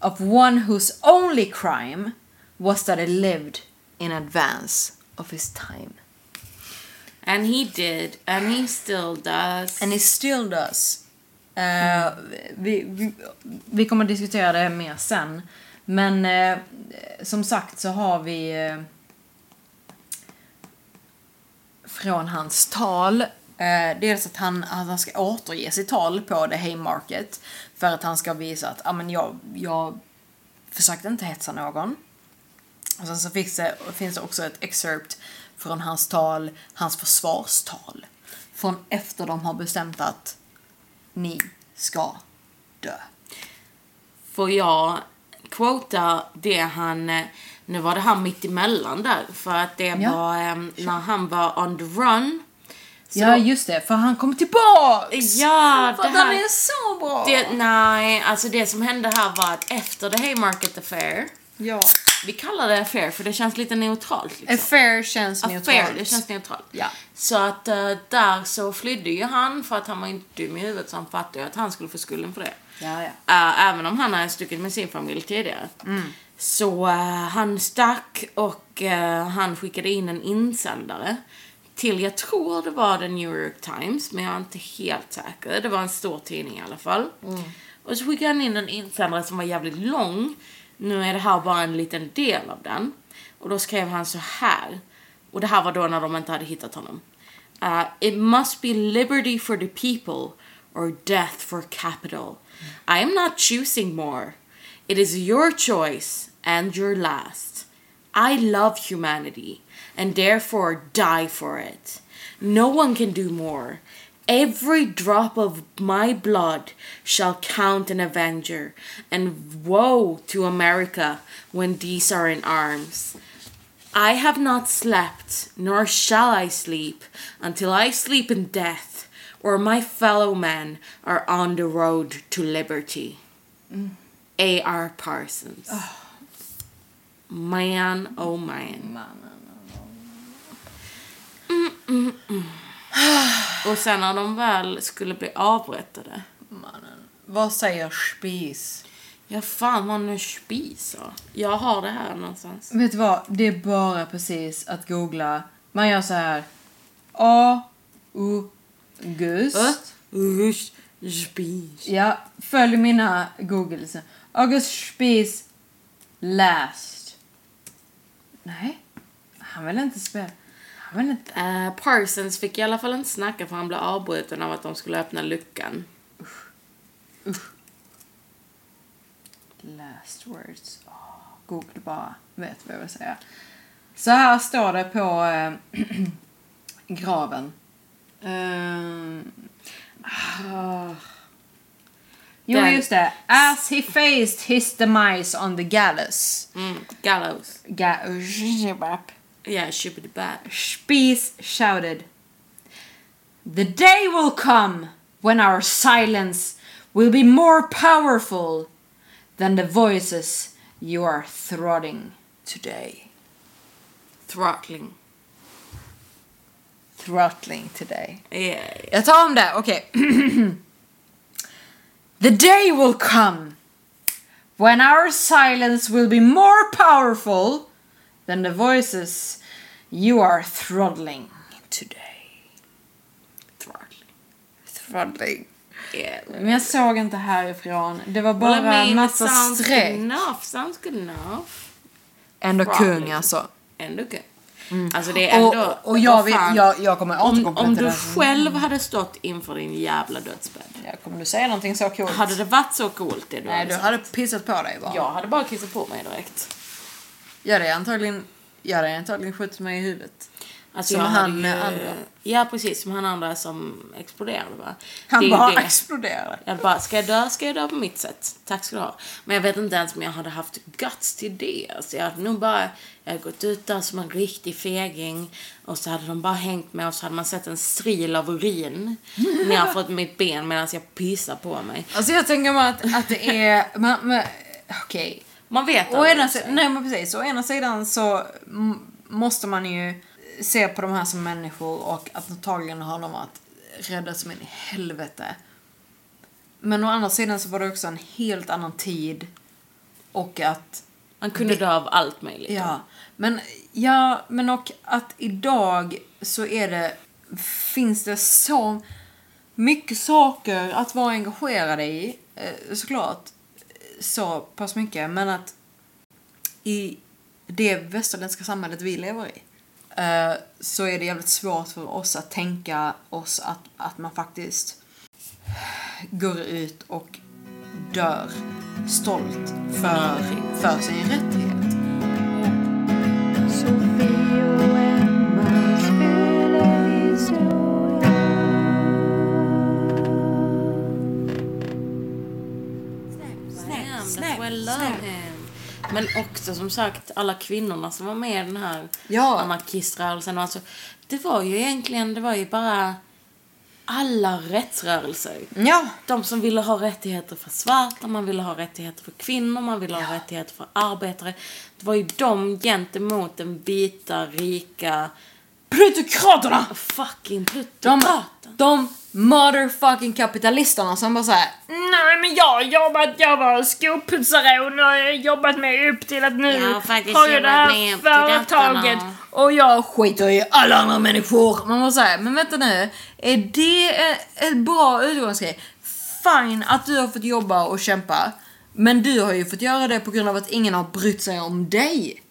of one whose only crime was that he lived in advance of his time. And he did, and he still does. And he still does. Eh, vi, vi, vi kommer att diskutera det mer sen. Men eh, som sagt så har vi eh, från hans tal eh, dels att han, att han ska återge sitt tal på The Haymarket för att han ska visa att ah, men jag, jag försökte inte hetsa någon. Och sen så finns det, finns det också ett excerpt från hans tal, hans försvarstal. Från efter de har bestämt att ni ska dö. Får jag quota det han... eh, Nu var det han mitt emellan där. För att det Ja. var eh, när han var on the run. Så ja, just det, för han kom tillbaks! Ja, för det här- är så bra! Det, nej, alltså det som hände här var att efter The Haymarket Affair. ja. Vi kallar det affair för det känns lite neutralt. Liksom. Affair känns Affair, neutralt. det känns neutralt. Ja. Så att eh, där så flydde ju han för att han var inte dum i huvudet så han fattade ju att han skulle få skulden för det. Ja, ja. Eh, även om han hade stuckit med sin familj tidigare. Så eh, han stack och eh, han skickade in en insändare till, jag tror det var The New York Times, men jag är inte helt säker. Det var en stor tidning i alla fall. Och så skickade han in en insändare som var jävligt lång. Nu är det här bara en liten del av den. Och då skrev han så här. Och det här var då när de inte hade hittat honom. Uh, it must be liberty for the people or death for capital. I am not choosing more. It is your choice and your last. I love humanity and therefore die for it. No one can do more. Every drop of my blood shall count an avenger, and woe to America when these are in arms. I have not slept, nor shall I sleep, until I sleep in death, or my fellow men are on the road to liberty. A.R. Parsons. Man, oh man. Mm, mm, mm. Och sen när de väl skulle bli avrättade. Mannen. Vad säger spis? Ja, fan vad nu spiser. Jag har det här någonstans. Vet du vad? Det är bara precis att googla. Man gör så här. A. U. Gust. Usch, spis. Ja, följ mina googles. August Spies last. Nej, han vill inte spela. Han vill inte. Eh, Parsons fick i alla fall inte snacka för han blev avbruten av att de skulle öppna luckan. Last words. Oh, Google bara vet vad jag vill säga. Så här står det på eh, graven. Ehm, ah. Jo, Den- just det. As he faced his demise on the gallows. Mm, gallows. Ga- Yeah, shippity bad. Spies shouted, The day will come when our silence will be more powerful than the voices you are throttling today. Throttling. Throttling today. Yeah. Jag tar om det, okej. The day will come when our silence will be more powerful than the voices you are throttling today. Throttling. Throttling. Yeah. Men jag såg inte härifrån. Det var Well, I bara mean, massa sounds streck. enough. Sounds good enough. Ändå kung alltså. Ändå kul. Alltså det är ändå... Och, och jag, fan, jag, jag kommer om, om du det. själv hade stått inför din jävla dödsbädd. Ja, kommer du säga någonting så coolt? Hade det varit så coolt det du Nej, du sagt? hade pissat på dig bara. Jag hade bara kissat på mig direkt. Jag hade antagligen, jag hade antagligen skjutit mig i huvudet. Alltså Som jag han ju, andra. Ja precis, som han andra som exploderade va. Han Det bara exploderade. Jag bara, ska jag dö, ska jag dö på mitt sätt. Tack ska du ha. Men jag vet inte ens om jag hade haft guts till det. Alltså jag hade nog bara, jag hade gått ut där som en riktig feging. Och så hade de bara hängt med och så hade man sett en stril av urin nerför mitt ben medan jag pissar på mig. Alltså jag tänker mig att, att det är... Okej. Man vet Å aldrig, ena sidan, nej men precis, å ena sidan så måste man ju se på de här som människor och att antagligen har de varit rädda som in i helvete. Men å andra sidan så var det också en helt annan tid och att Man kunde dö av allt möjligt. Ja, men, ja, men och att idag så är det, finns det så mycket saker att vara engagerad i, eh, såklart, så pass mycket, men att i det västerländska samhället vi lever i Eh, så är det jävligt svårt för oss att tänka oss att, att man faktiskt går ut och dör stolt för, för sin rättighet. Sofie och Emmas men också som sagt alla kvinnorna som var med i den här Ja. anarkiströrelsen. Alltså, det var ju egentligen, det var ju bara alla rättsrörelser. Ja. De som ville ha rättigheter för svarta, man ville ha rättigheter för kvinnor, man ville ha rättigheter för arbetare. Det var ju de gentemot den vita, rika, Plutokraterna! fucking De, plutokraten. de motherfucking kapitalisterna som bara såhär Nej men jag har jobbat, jag var skoputsare och nu har jag jobbat mig upp till att nu Jag har har jag det här företaget och jag skiter i alla andra människor. Man måste säga, men vänta nu, är det en bra utgångsgrej? Fine att du har fått jobba och kämpa, men du har ju fått göra det på grund av att ingen har brytt sig om dig.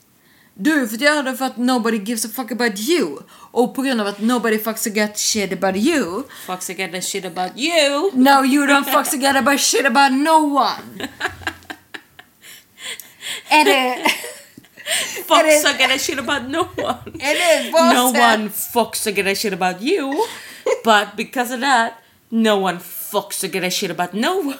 Du fått göra det för att nobody gives a fuck about you. Och på grund av att nobody fucks a get shit about you. Fucks I get the shit about you. No you don't fucks a get about shit about no one. är det... Fucks det- I get a shit about no one. No one fucks to get a shit about you, but because of that, no one fucks to get a shit about no one.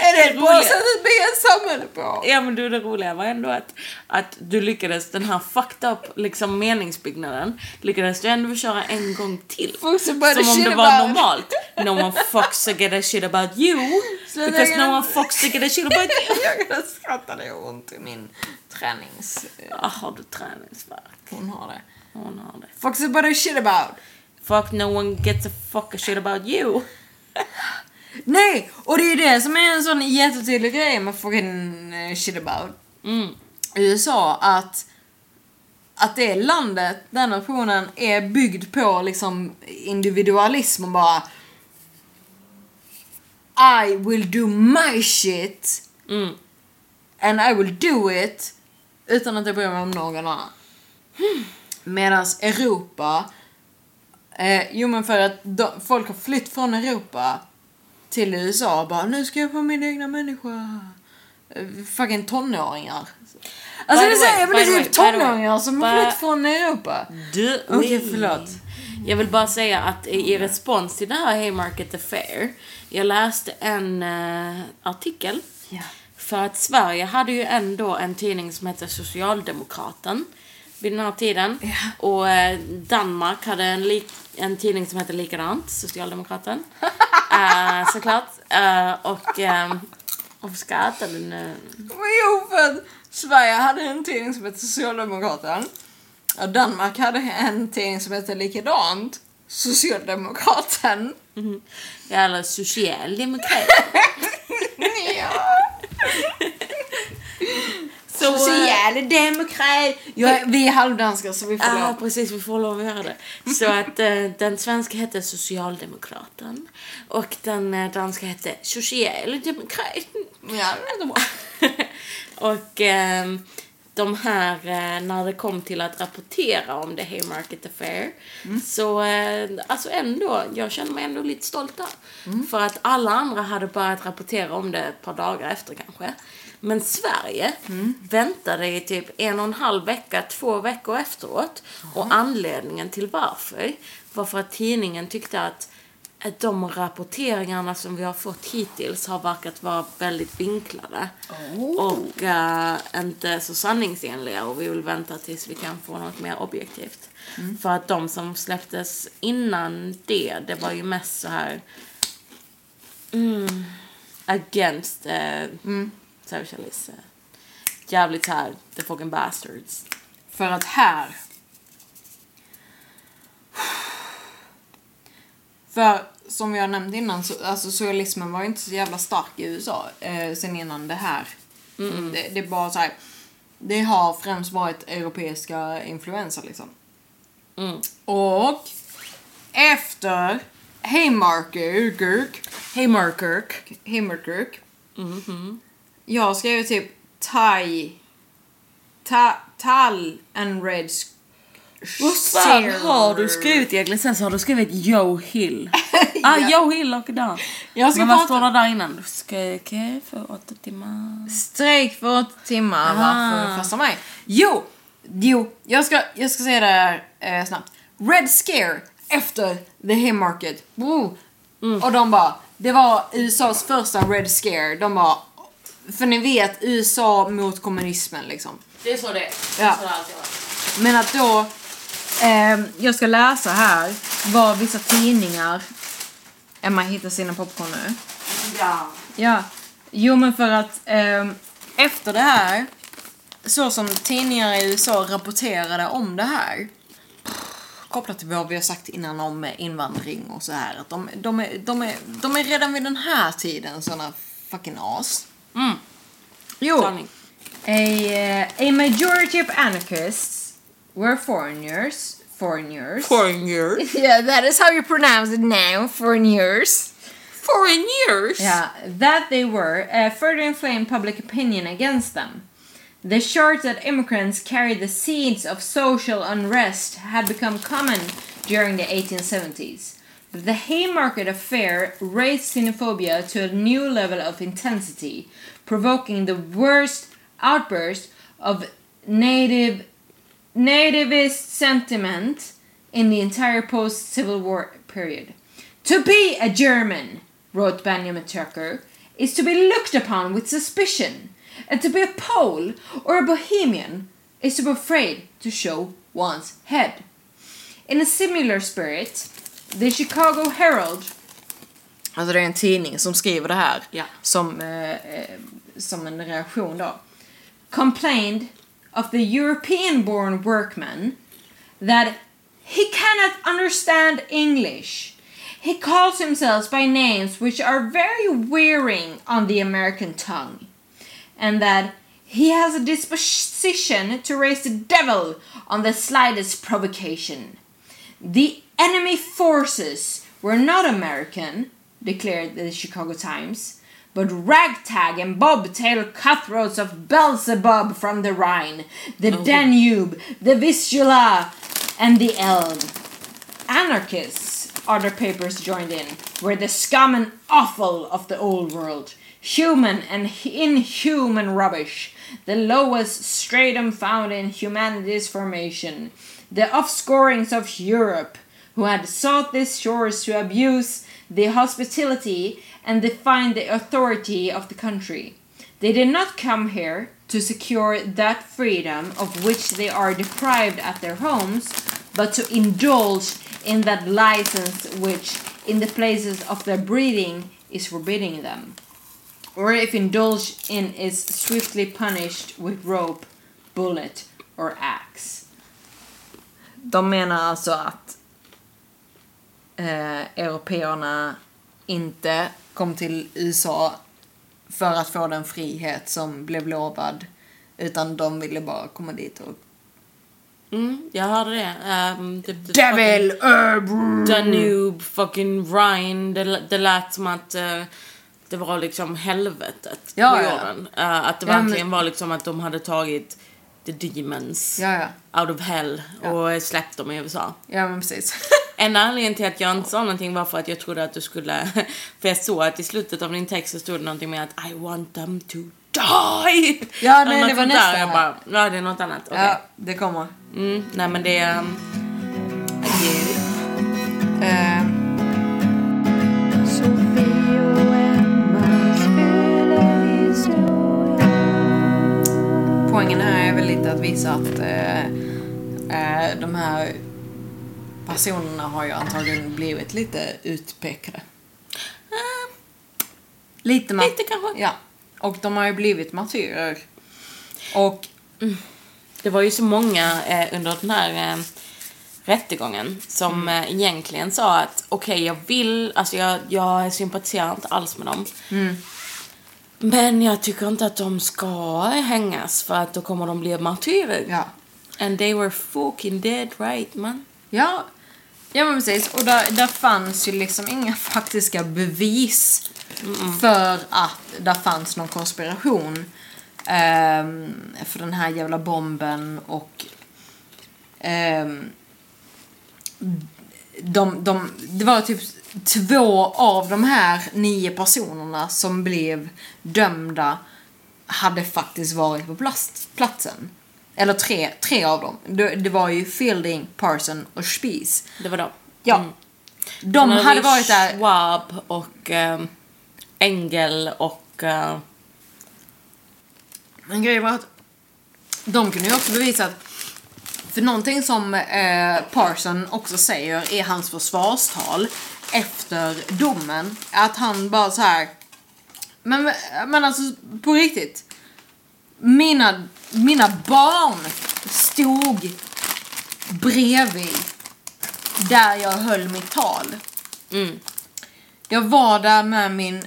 Är det ett bra sätt att bygga ett samhälle på? Ja men du det roliga var ändå att, att du lyckades, den här fucked up liksom meningsbyggnaden, lyckades du ändå köra en gång till. Som om det var about- normalt. No one fucks to get a shit about you. Sluta Because no one fucks to get a shit about you. Jag skrattade ont i min tränings... Ah, har du träningsvärk? Hon har det. Hon har det. Fucks about a shit about. Fuck no one gets a fuck a shit about you. Nej! Och det är det som är en sån jättetydlig grej med fucking eh, shit about. Mm. USA att att det landet, den nationen, är byggd på liksom individualism och bara I will do my shit Mm. and I will do it utan att jag bryr mig om någon annan. Medan Europa, eh, jo men för att de, folk har flytt från Europa till USA och bara nu ska jag få min egna människa. Eh, fucking tonåringar. Alltså det säger väl the way, typ tonåringar som har flytt från Europa. Du, Okej, förlåt. Jag vill bara säga att i respons till det här Haymarket Affair, jag läste en eh, artikel. Ja. För att Sverige hade ju ändå en tidning som hette Socialdemokraten vid den här tiden. Ja. Och eh, Danmark hade en, lik, en tidning som hette likadant, Socialdemokraten. uh, såklart. Uh, och... Um, varför skrattar du nu? Jo, för att Sverige hade en tidning som hette Socialdemokraten. Och Danmark hade en tidning som hette likadant. Socialdemokraten. Mhm. Eller socialdemokrat. ja. Så, eh, Socialdemokrat. Ja, vi är halvdanskar så vi får Ja, lov. precis. Vi får lov att göra det. Så att eh, den svenska hette Socialdemokraten och den eh, danska hette Socialdemokraten. Ja, det är bra. och eh, de här, eh, när det kom till att rapportera om The Haymarket Affair, så eh, alltså ändå, jag känner mig ändå lite stolt där. För att alla andra hade börjat rapportera om det ett par dagar efter kanske. Men Sverige väntade i typ en och en halv vecka, två veckor efteråt. Och anledningen till varför var för att tidningen tyckte att att de rapporteringarna som vi har fått hittills har verkat vara väldigt vinklade. Och eh, inte så sanningsenliga och vi vill vänta tills vi kan få något mer objektivt. För att de som släpptes innan det, det var ju mest så här mm, against uh, socialism. Jävligt så här, the fucking bastards. För att här... För som har nämnt innan, så, alltså socialismen var ju inte så jävla stark i USA eh, sen innan det här. Det, det är bara så här, Det har främst varit europeiska influenser liksom. Mm. Och efter Haymarket, Haymarket. Haymarket, Mhm. Jag skrev typ Thai, ta, Tal and Red Vad fan har du skrivit egentligen? Sen så har du skrivit Joe Hill. ah, Ja. Joe Hill och Dan. Jag ska Men vad prata- står det där innan? Strejk för åtta timmar. Strejk för åtta timmar, Ah. varför första maj? Jo, jo, jag ska, jag ska säga det här eh, snabbt. Red Scare efter the Haymarket. Woo. Och de bara, det var USAs första Red Scare. De bara, för ni vet USA mot kommunismen liksom. Det är så det är. Ja. Så det alltid varit. Men att då, ehm, jag ska läsa här vad vissa tidningar, Emma hittar sina popcorn nu. Ja. Ja, jo men för att ehm, efter det här, så som tidningar i USA rapporterade om det här, kopplat till vad vi har sagt innan om eh, invandring och så här, att de, de, är, de, är, de är redan vid den här tiden såna fucking as. Mm. Jo, a, eh, a majority of anarchists were foreigners, foreigners. Foreign years. yeah, that is how you pronounce it now, foreigners. Foreign years? Yeah, that they were uh, further inflamed public opinion against them. The charge that immigrants carried the seeds of social unrest had become common during the 1870s. The Haymarket affair raised xenophobia to a new level of intensity, provoking the worst outburst of native nativist sentiment in the entire post Civil War period. To be a German, wrote Benjamin Tucker, is to be looked upon with suspicion, and to be a Pole or a Bohemian is to be afraid to show one's head. In a similar spirit, the Chicago Herald, alltså det är en tidning som skriver det här Ja. som, eh, eh, som en reaktion då, complained of the European-born workman that he cannot understand English. He calls himself by names which are very wearing on the American tongue, and that he has a disposition to raise the devil on the slightest provocation. The enemy forces. Were not American, declared the Chicago Times, but ragtag and bobtail cutthroats of Beelzebub from the Rhine, the oh. Danube, the Vistula, and the Elbe. Anarchists, other papers joined in, were the scum and offal of the old world. Human and inhuman rubbish, the lowest stratum found in humanity's formation, the offscorings of Europe, who had sought these shores to abuse the hospitality and define the authority of the country. They did not come here to secure that freedom of which they are deprived at their homes, but to indulge in that license which, in the places of their breeding, is forbidding them. Or if indulged in is swiftly punished with rope, bullet, or axe. De menar alltså att eh, européerna inte kom till USA för att få den frihet som blev lovad. Utan de ville bara komma dit och... Mm, jag hörde det. Um, the, the Devil! fucking Danube, fucking Rhine. Det, det lät som att eh, det var liksom helvetet Ja, på ja. jorden. Eh, att det Ja, men- verkligen var liksom att de hade tagit the demons ja. out of hell och släppt dem i USA. Ja, men precis. Enda anledningen till att jag inte sa någonting var för att jag trodde att du skulle... För jag såg att i slutet av din text så stod det någonting med att I want them to die! Ja, nej, det var nästa. Jag bara, ja det är något annat. Okej. Ja, det kommer. Mm, nej men det... är... Um, poängen här är väl lite att visa att eh, eh, de här personerna har ju antagligen blivit lite utpekade. Lite, ma- Lite kanske. Ja. Och de har ju blivit martyrer. Och Det var ju så många eh, under den här eh, rättegången som eh, egentligen sa att okej, jag vill, alltså jag, jag sympatiserar inte alls med dem. Men jag tycker inte att de ska hängas för att då kommer de bli martyrer. ja. And they were fucking dead right man. Ja, ja men precis. Och där, där fanns ju liksom inga faktiska bevis för att det fanns någon konspiration ehm, för den här jävla bomben och ehm, de, de, det var typ två av de här nio personerna som blev dömda hade faktiskt varit på plats, platsen. Eller tre, tre av dem. Det, det var ju Fielding, Parson och Spies. Det var de. Ja. Mm. De Sen hade varit där... Schwab och eh, Engel och... eh, Men grejen var att de kunde ju också bevisa att för någonting som eh, Parson också säger i hans försvarstal efter domen att han bara så här. Men, men alltså på riktigt. Mina, mina barn stod bredvid där jag höll mitt tal. mm. Jag var där med min,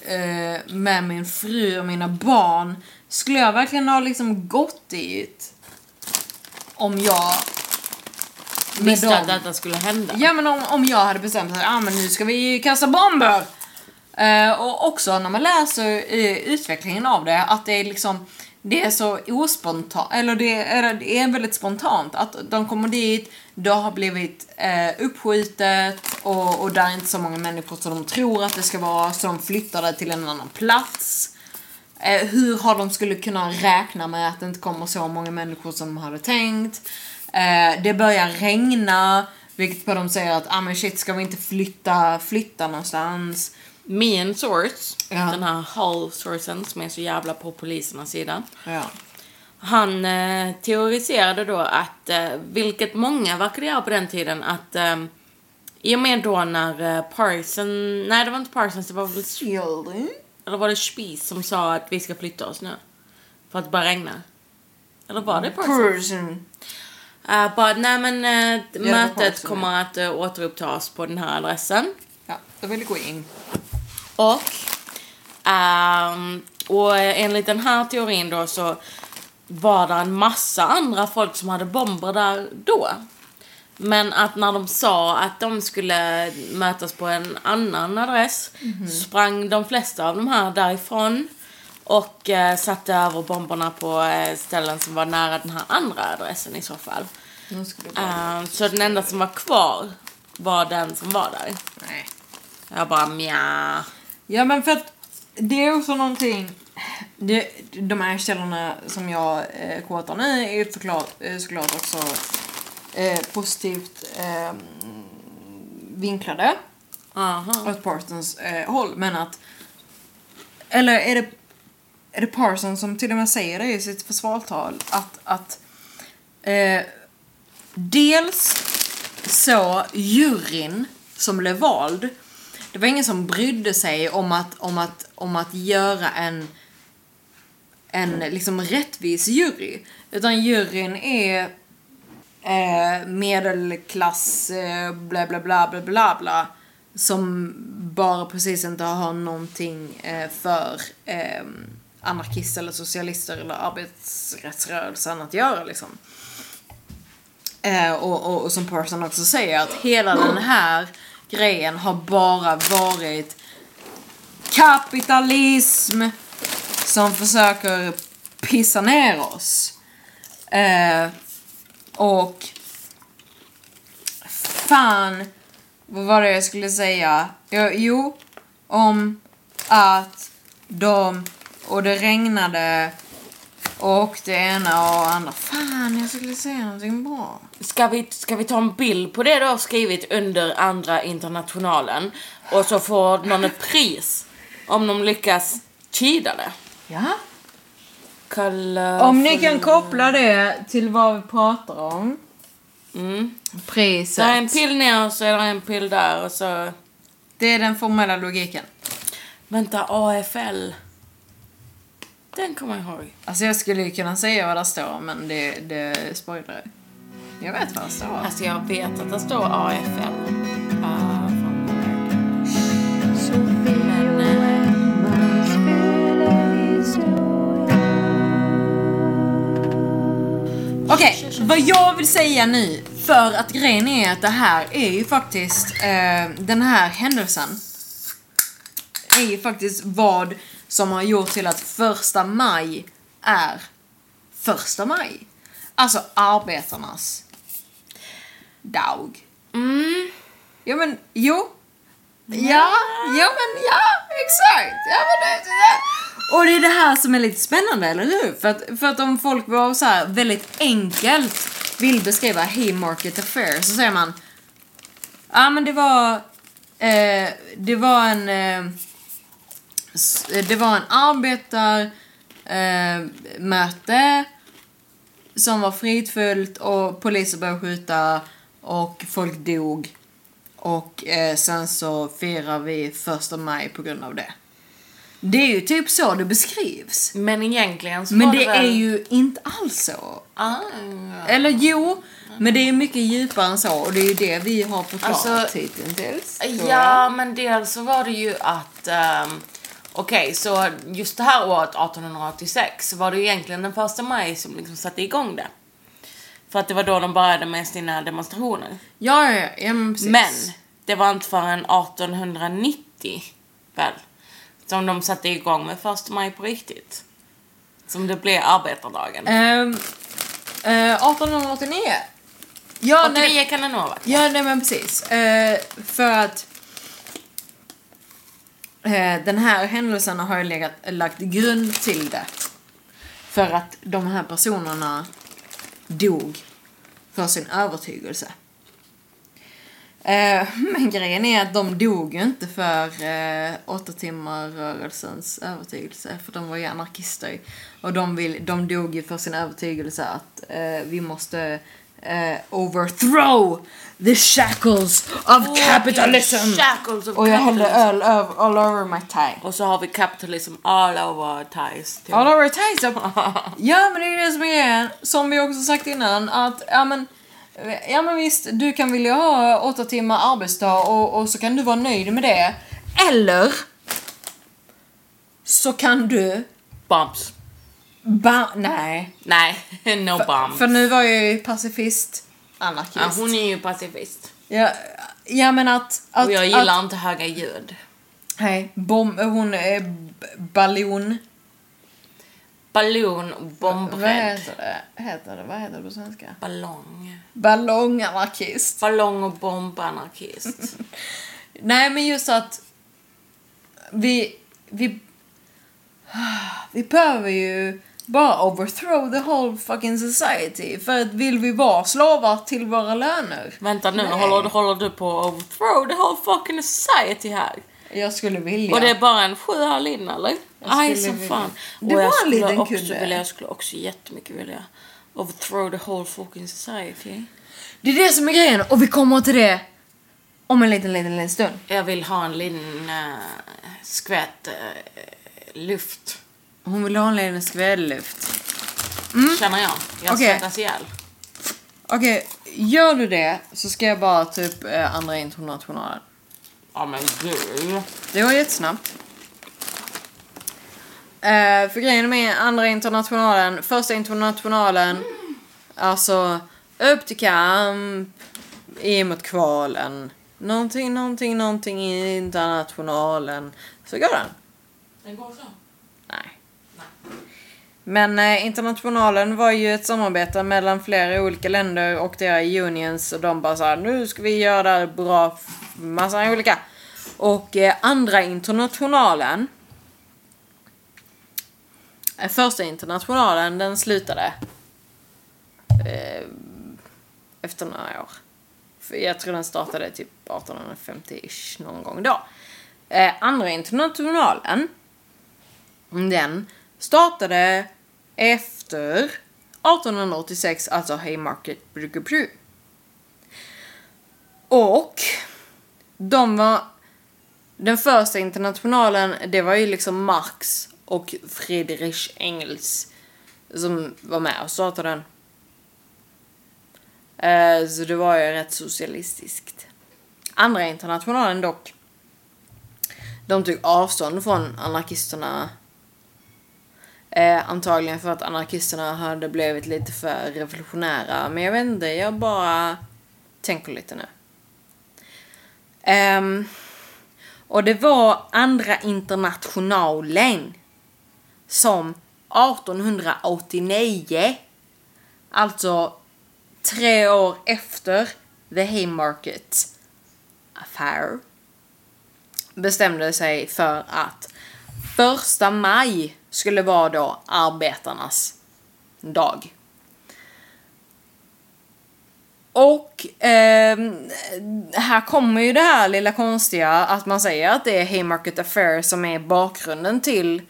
eh, med min fru och mina barn. Skulle jag verkligen ha liksom gått dit? Om jag... med Visste dem- att detta skulle hända. Ja men om, om jag hade bestämt att ah, men nu ska vi kasta bomber. Eh, och också när man läser eh, utvecklingen av det, att det är liksom det är så ospontant, eller det är, det är väldigt spontant att de kommer dit, det har blivit eh, uppskjutet och, och där är inte så många människor som de tror att det ska vara, så de flyttar det till en annan plats. Eh, hur har de skulle kunna räkna med att det inte kommer så många människor som de hade tänkt? Eh, det börjar regna, vilket på de säger att ah, men shit, ska vi inte flytta, flytta någonstans? Mean Source, Ja. den här Hull-sourcen som är så jävla på polisernas sida. Ja. Han eh, teoriserade då att, eh, vilket många verkade göra på den tiden, att eh, i och med då när eh, Parson, nej det var inte Parsons, det var väl, Children. eller var det Spies som sa att vi ska flytta oss nu? För att det börjar regna. Eller var det Parsons? Person. Uh, bara, nej men eh, var mötet kommer att uh, återupptas på den här adressen. Ja, då vill gå in. Och, ehm, och enligt den här teorin då så var det en massa andra folk som hade bomber där då. Men att när de sa att de skulle mötas på en annan adress så sprang de flesta av de här därifrån och eh, satte över bomberna på eh, ställen som var nära den här andra adressen i så fall. Eh, så den enda som var kvar var den som var där. Nej. Jag bara mja. Ja men för att det är också någonting det, de här källorna som jag eh, quotar nu är ju såklart, eh, såklart också eh, positivt eh, vinklade Aha. åt Parsons eh, håll men att eller är det är det Parsons som till och med säger det i sitt försvarstal att, att eh, dels så juryn som blev vald det var ingen som brydde sig om att, om att, om att göra en en liksom rättvis jury. Utan juryn är eh, medelklass, eh, bla bla bla bla bla bla. Som bara precis inte har någonting eh, för eh, anarkister eller socialister eller arbetsrättsrörelsen att göra liksom. Eh, och, och, och som Parson också säger att hela den här grejen har bara varit kapitalism som försöker pissa ner oss. Eh, och fan, vad var det jag skulle säga? Jo, om att de, och det regnade och det ena och andra. Fan, jag skulle säga någonting bra. Ska vi, ska vi ta en bild på det du har skrivit under andra internationalen och så får någon ett pris om de lyckas tyda det? Ja. Kolla Om ni kan koppla det till vad vi pratar om. Mm. Priset. Så är en pill ner och så är det en pill där och så... Det är den formella logiken. Vänta, AFL. Den kommer jag ihåg. Alltså jag skulle ju kunna säga vad det står men det, det spoilar Jag vet vad det står. Alltså jag vet att det står AFL. Fyllerihistoria. Okej, vad jag vill säga nu, för att grejen är att det här är ju faktiskt, eh, den här händelsen är ju faktiskt vad som har gjort till att första maj är första maj. Alltså arbetarnas dag. Mm. Ja men, jo. Ja, ja men ja, exakt. Ja, men det, det. Och det är det här som är lite spännande, eller hur? För att, för att om folk var så här väldigt enkelt vill beskriva Haymarket Affair så säger man Ja men det var eh, Det var en eh, Det var en arbetar eh, som var fridfullt och poliser började skjuta och folk dog. Och eh, sen så firar vi första maj på grund av det. Det är ju typ så det beskrivs. Men egentligen så Men var det väl... är ju inte alls så. Ah. Eller jo, men det är mycket djupare än så och det är ju det vi har förklarat Alltså, hittills. Ja, men dels så var det ju att... ehm, Okej, så just det här året, 1886, så var det ju egentligen den första maj som liksom satte igång det. För att det var då de började med sina demonstrationer. Ja, ja, ja, men precis. Men det var inte förrän 1890, väl, som de satte igång med första maj på riktigt. Som det blev arbetardagen. Ehm, eh, 1889. Ja, 89 nej, kan det nog ha varit. ja, nej men precis. Eh, för att eh, den här händelsen har ju legat, lagt grund till det. För att de här personerna dog för sin övertygelse. Eh, men grejen är att de dog ju inte för eh, åtta timmar rörelsens övertygelse. För de var ju anarkister. Och de, vill, de dog ju för sin övertygelse att eh, vi måste eh, overthrow the shackles of capitalism. Shackles of Och jag hällde öl all over my tie. Och så har vi capitalism all over ties. typ. All over ties. Ja men det är det som är. Som vi också sagt innan att ja men Ja men visst, du kan vilja ha åtta timmar arbetsdag och, och så kan du vara nöjd med det. Eller så kan du Bumps. Ba- nej. Nej, no bumps. För nu var jag ju pacifist, anarkist. ja, hon är ju pacifist. Ja, ja men att... att Och jag gillar Att, inte höga ljud. nej, bom, hon är ballon... Ballon, Vad bombrädd. heter det? Heter det? Vad heter det på svenska? Ballong. Ballonganarkist. Ballong och bombanarkist. Nej men just att vi, vi, vi behöver ju bara overthrow the whole fucking society. För att vill vi vara slavar till våra löner? Vänta nu, Nej. håller, håller du på att overthrow the whole fucking society här? Jag skulle vilja. Och det är bara en sju här in eller? Aj som fan. Det var en liten också kudde. vilja, jag skulle också jättemycket vilja overthrow the whole fucking society. Det är det som är grejen och vi kommer till det om en liten, liten, liten stund. Jag vill ha en liten uh, skvätt uh, luft. Hon vill ha en liten skvädluft. Känner jag. Jag Mm. Okej. svettas ihjäl. Okej, gör du det så ska jag bara typ eh, andra internationalen. Ja men gud. Det var jättesnabbt. Eh, för grejen med andra internationalen, första internationalen, alltså upp till kamp, i mot kvalen, någonting, någonting, någonting i internationalen. Så går den. Den går så. Men eh, internationalen var ju ett samarbete mellan flera olika länder och deras unions och de bara sa nu ska vi göra det här bra, massa olika. Och eh, andra internationalen eh, Första internationalen den slutade eh, efter några år. För jag tror den startade typ 1850-ish någon gång då. Eh, andra internationalen den startade efter 1886, alltså Haymarket Bryggebry. Och de var... Den första internationalen, det var ju liksom Marx och Friedrich Engels som var med och startade den. Eh, så det var ju rätt socialistiskt. Andra internationalen dock, de tog avstånd från anarkisterna Eh, antagligen för att anarkisterna hade blivit lite för revolutionära. Men jag vet inte, jag bara tänker lite nu. Ehm, och det var andra internationalen som 1889, alltså tre år efter The Haymarket Affair, bestämde sig för att första maj skulle vara då arbetarnas dag. Och eh, här kommer ju det här lilla konstiga att man säger att det är Haymarket Affair som är bakgrunden till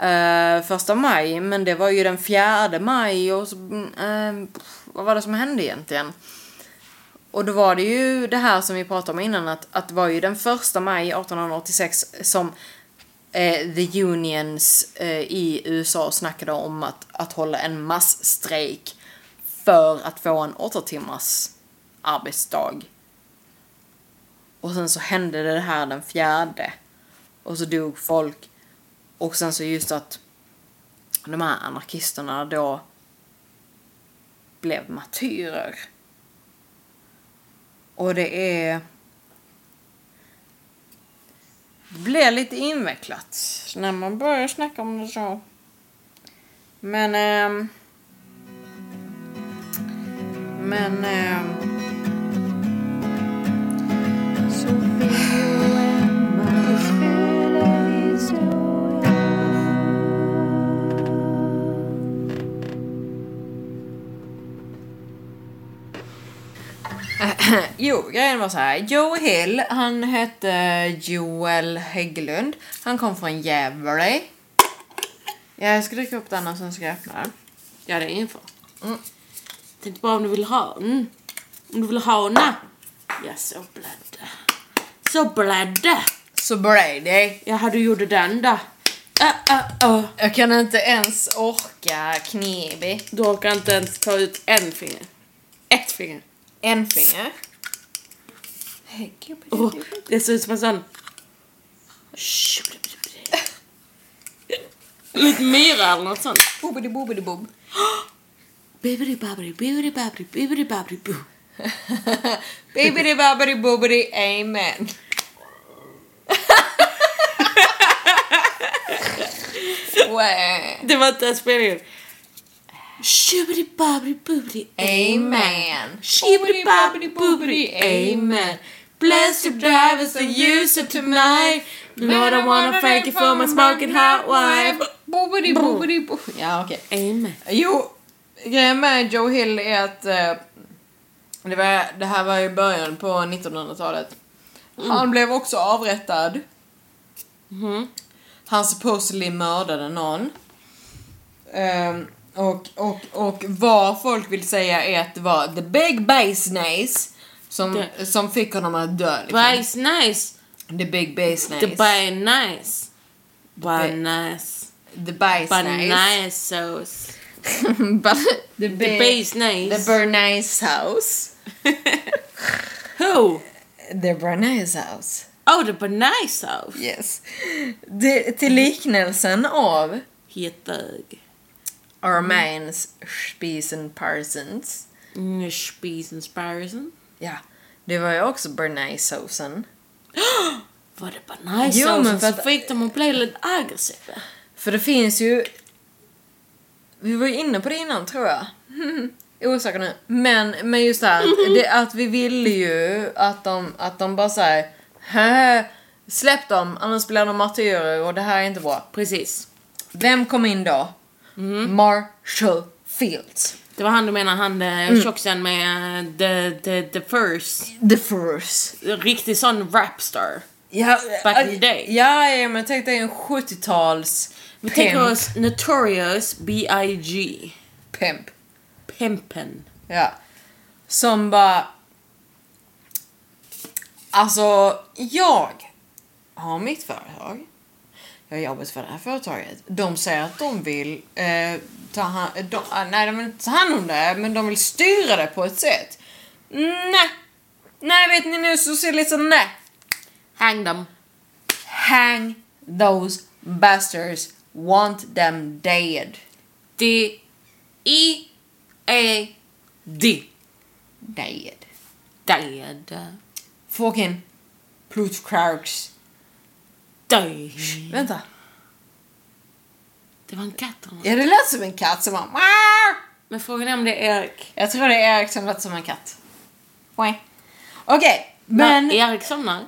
eh, första maj. Men det var ju den fjärde maj och så, eh, vad var det som hände egentligen? Och då var det ju det här som vi pratade om innan att, att det var ju den första maj 1886 som eh, the unions eh, i USA snackade om att, att hålla en massstrejk för att få en åtta timmars arbetsdag. Och sen så hände det här den fjärde. Och så dog folk. Och sen så just att de här anarkisterna då blev martyrer. Och det är... Det blir lite invecklat när man börjar snacka om det så. Men... Eh, men... Eh, jo, grejen var så här. Joe Hill, han hette Joel Hägglund. Han kom från Gävle. Ja, jag ska dricka upp den och sen ska jag öppna den. Ja, det är inför. Mm. Tänkte bara om du vill ha mm. Om du vill ha na. Ja, så blädde. Så blädde. Så Brady. Jaha, du gjorde den då. Uh, uh, uh. Jag kan inte ens orka knibi. Du orkar inte ens ta ut en finger. Ett finger. En finger. Oh, det ser ut som en sån... Lite myra eller något sånt. Boobidi boobidi bob. Bibbidi babbidi bibbidi babbidi bibbidi babbidi boo. Bibbidi babbidi boobidi amen. Det var inte ens spelningen. Shibbidi babbidi boobidi Amen. Shibbidi babbidi boobidi amen. Bless your drivers and use it tonight. Lord I wanna thank you for my smoking hot wife. Boobidi boobidi bo. Ja, okej. Amen. Jo, grejen med Joe Hill är att eh, det, var, det här var i början på 1900-talet. Han blev också avrättad. Mhm. Han supposedly mördade någon. Ehm, och, och, och vad folk vill säga är att det var the big bass nace som, som fick honom att dö. Liksom. Nice. The big bass nace. The. By nice. The sauce. But the, The base The house. Who? The Bernays house. Oh, the sauce. Yes. Det, till liknelsen av Hetög. Armains Spisen Parsons. Mm, Spisen sparsen. Ja, det var ju också Bernays-såsen. Var det så att- fick de att bli lite aggressiva? För det finns ju... Vi var ju inne på det innan tror jag. Osäker nu. Men, men just det här, det, att vi ville ju att de, att de bara såhär... Släpp dem, annars blir de martyrer och det här är inte bra. Precis. Vem kom in då? Marshall Fields. Det var han du menar, han mm. tjockisen med eh, the, the, the first. The first. Riktig sån rapstar. Ja, Back in the day. Ja, ja men tänk dig en 70-tals Vi tänker oss Notorious B.I.G. pimp. Pimpen. Ja. Som bara... Alltså, jag har mitt företag. Jag jobbat för det här företaget. De säger att de vill eh, ta hand, de, ah, nej, de vill inte ta hand om det, men de vill styra det på ett sätt. Nej. Nej, vet ni nu så ser lite nej. Hang them. Hang those bastards. Want them dead. D. I. E. D. Dead. Dead. Fucking Plutarchs. Dead. Vänta. Det var en katt. Ja, det lät som en katt som. "Meow." Men frågan är om det är Erik. Jag tror det är Erik som lät som en katt. Okej, okay, men... När Erik somnar,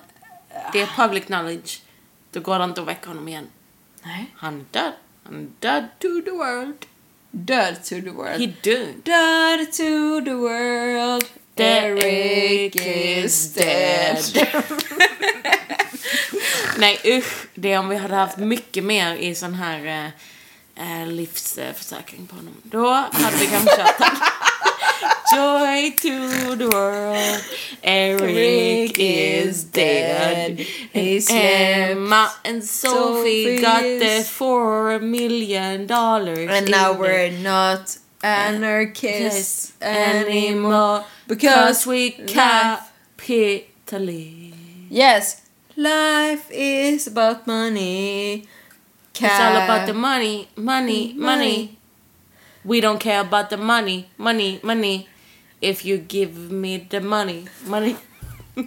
det är public knowledge. Då går det inte att väcka honom igen. Nej. Han är död. Han är död to the world. Död to the world. He död. Död to the world. Eric is dead. Nej usch, det är om vi hade haft mycket mer i sån här eh, eh, livsförsäkring på honom. Då hade vi kanske kört den. Joy to the world, Eric is dead. Slept. Emma and Sophie got the four million dollars. And now we're not anarchists anymore because we capitalize. Yes, life is about money. It's all about the money, money, money. We don't care about the money, money, money. If you give me the money, money.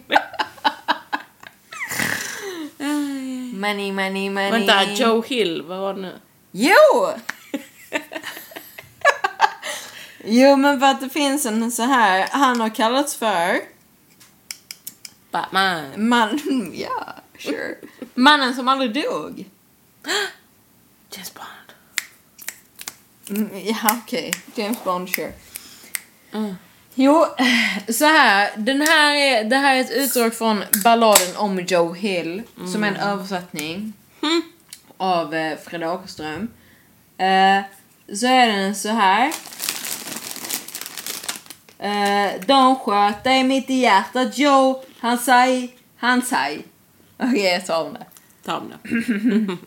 Money, money, money. Vänta, Joe Hill, vad var det nu? Jo! jo, men för att det finns en så här, han har kallats för Batman. man, ja, sure. Mannen som aldrig dog. James Bond. Mm, Ja, okej. James Bond, sure. Mm. Jo, så här. Den här är, det här är ett utdrag från balladen om Joe Hill, som är en översättning av eh, Fred Åkerström. Eh, så är den så här. Eh, de sköt dig mitt i hjärtat Joe, han säg, han säg. Okej, jag tar om det. Ta om det.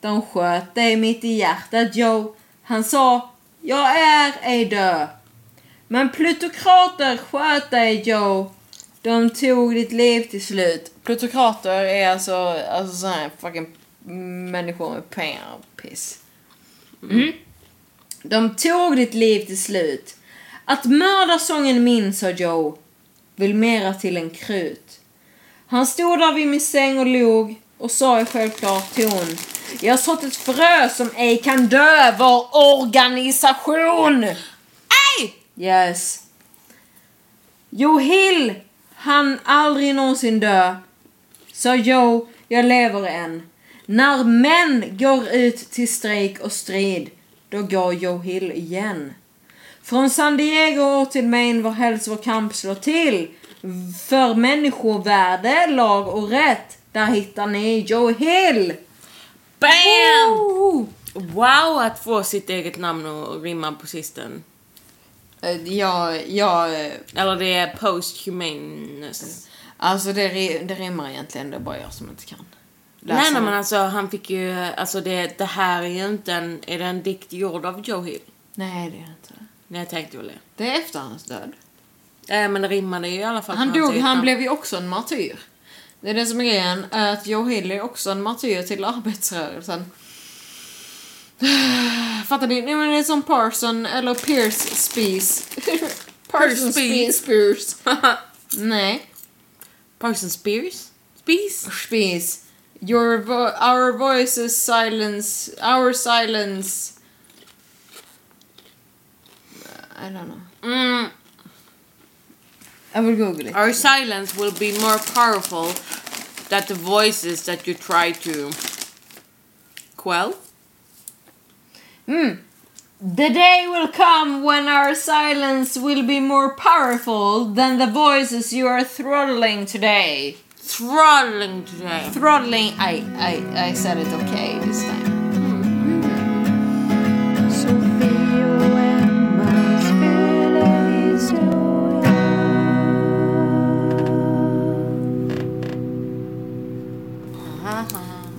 De sköt dig mitt i hjärtat Joe. Han sa, jag är ej död. Men plutokrater sköt dig Joe. De tog ditt liv till slut. Plutokrater är alltså, alltså sådana här fucking människor med pengar och piss. Mm. De tog ditt liv till slut. Att mörda sången min, sa Joe, vill mera till en krut. Han stod där vid min säng och log och sa i självklar ton. Jag har sått ett frö som ej kan dö, vår organisation! Ej! Yes. Joe Hill, han aldrig någonsin dö. Sa Joe, jag lever än. När män går ut till strejk och strid, då går Joe Hill igen. Från San Diego till Maine var helst vår kamp slår till. För människovärde, lag och rätt, där hittar ni Joe Hill! Bam! Wow att få sitt eget namn och rimma på sisten. Eh, Jag, jag, Eller det är posthumanus. alltså det, det rimmar egentligen, det är bara jag som inte kan. läsa Nej, nej det. men alltså han fick ju, alltså det, det här är ju inte en, är det en dikt gjord av Joe Hill? Nej, det är det. Nej, jag tänkte väl det. Det är efter hans död. Nej, men det rimmade ju i alla fall Han dog, han namn. blev ju också en martyr. Det är det som är grejen, att Joe Hill är också en martyr till arbetsrörelsen. Fattar ni? Nej men det är som Parson eller Pierce Spies. Parson Spies. Spies Spears. Nej. Parson Spears? Spears? Spies. Your vo- our voices silence, our silence. I don't know. Mm, Jag vill googla it. our silence will be more powerful than the voices that you try to quell. Mm. The day will come when our silence will be more powerful than the voices you are throttling today. Throttling today. Throttling, I, I, I said it okay this time.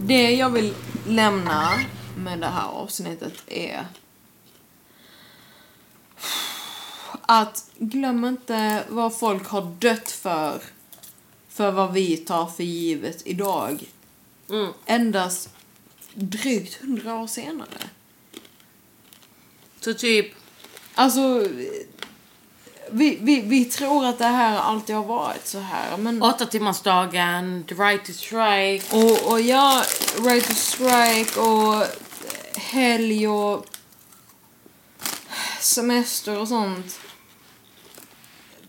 Det jag vill lämna med det här avsnittet är att glöm inte vad folk har dött för för vad vi tar för givet idag. Mm. Endast drygt hundra år senare. Så typ, Alltså, vi, vi, vi tror att det här alltid har varit så här, men... åtta timmarsdagen, the right to strike. Och, och ja, right to strike och helg och semester och sånt.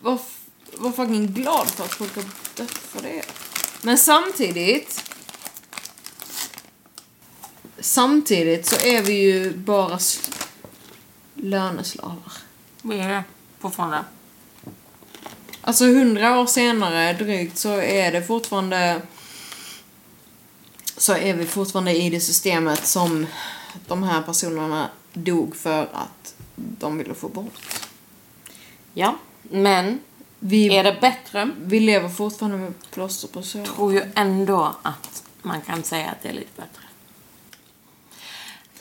Var, var fucking glad för att folk har dött för det. Men samtidigt... Samtidigt så är vi ju bara löneslavar. Vi är det fortfarande. Alltså hundra år senare drygt så är det fortfarande så är vi fortfarande i det systemet som de här personerna dog för att de ville få bort. Ja, men Vi, är det bättre? vi lever fortfarande med plåster på sår. tror ju ändå att man kan säga att det är lite bättre.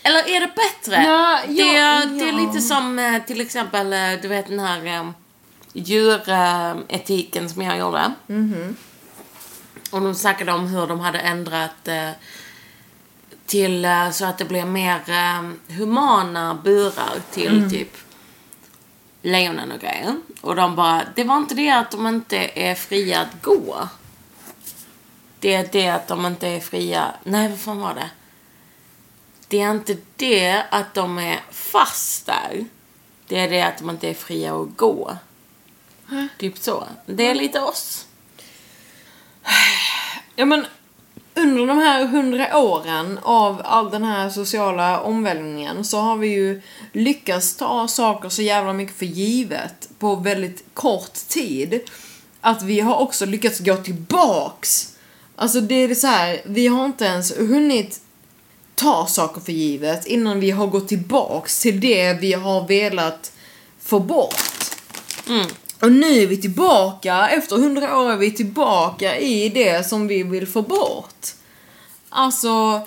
Eller är det bättre? Ja, det, ja, är, det är ja. lite som eh, till exempel, eh, du vet den här eh, djuretiken som jag gjorde. Och de snackade om hur de hade ändrat till så att det blev mer humana burar till typ lejonen och grejer. Och de bara, det var inte det att de inte är fria att gå. Det är det att de inte är fria, nej vad fan var det? Det är inte det att de är fast där. Det är det att de inte är fria att gå. Typ så. Det är lite oss. Ja men, under de här hundra åren av all den här sociala omvälvningen så har vi ju lyckats ta saker så jävla mycket för givet på väldigt kort tid. Att vi har också lyckats gå tillbaks. Alltså det är så här, vi har inte ens hunnit ta saker för givet innan vi har gått tillbaks till det vi har velat få bort. Mm. Och nu är vi tillbaka, efter hundra år är vi tillbaka i det som vi vill få bort. Alltså...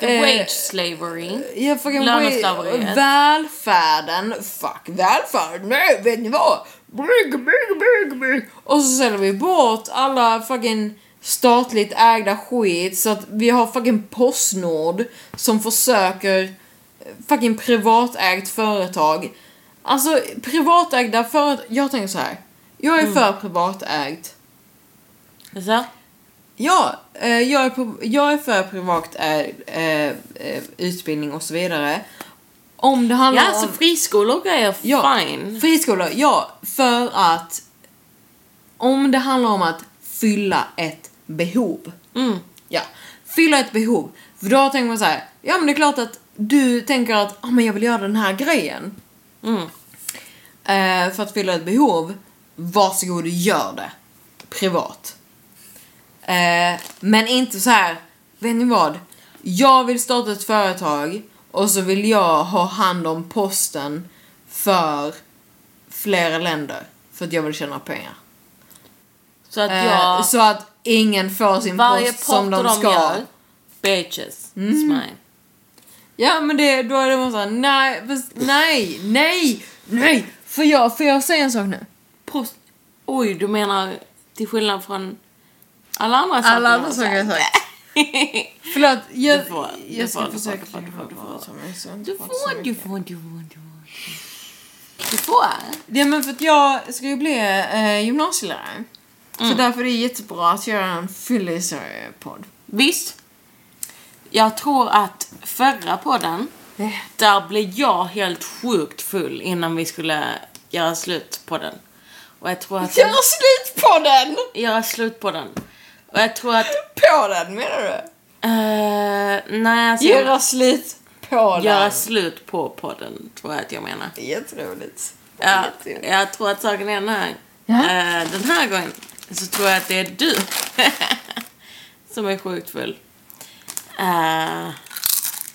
The eh, wage slavery. Ja, Löneslaveriet. Välfärden. Fuck välfärd. Nej, vet ni vad? Bygg, bygg, bygg, bygg. Och så säljer vi bort alla fucking statligt ägda skit så att vi har fucking Postnord som försöker eh, fucking privatägt företag. Alltså privatägda företag. Jag tänker så här. Jag är för privatägt. Så? Ja, eh, jag, är jag är för privat eh, utbildning och så vidare. Om det handlar Ja, alltså om... friskolor och grejer, Ja, fine. Friskolor, ja. För att om det handlar om att fylla ett behov. Mm. Ja, fylla ett behov. För då tänker man så här, ja men det är klart att du tänker att ah, men jag vill göra den här grejen. Mm. Eh, för att fylla ett behov, varsågod gör det. Privat. Eh, men inte så här, vet ni vad? Jag vill starta ett företag och så vill jag ha hand om posten för flera länder. För att jag vill tjäna pengar. Så att Eh, jag... Så att ingen får sin varje post som de ska. gör, bitches, Mm. it's mine. Ja men det, då är det bara såhär, nej, nej, nej, nej! Får jag, får jag säga en sak nu? Post... Oj, du menar till skillnad från alla andra saker? Alla andra saker jag sagt. Förlåt, jag, Du får, du jag ska får, du försöka får, du får, du får, Du får, du får, du får, du får. Du får. Ja men för att jag ska ju bli eh, gymnasielärare. Så Mm. därför är det jättebra att göra en fyllis-podd. Visst. Jag tror att förra podden, där blev jag helt sjukt full innan vi skulle göra slut på den. Och jag tror att... Göra slut på den! Göra slut på den. Och jag tror att... På den menar du? Uh, nej, alltså... Göra slut på den. göra slut på podden, tror jag att jag menar. Jätteroligt. Ja, jag tror att saken är den här. Ja. Eh, den här gången så tror jag att det är du som är sjukt full. Uh,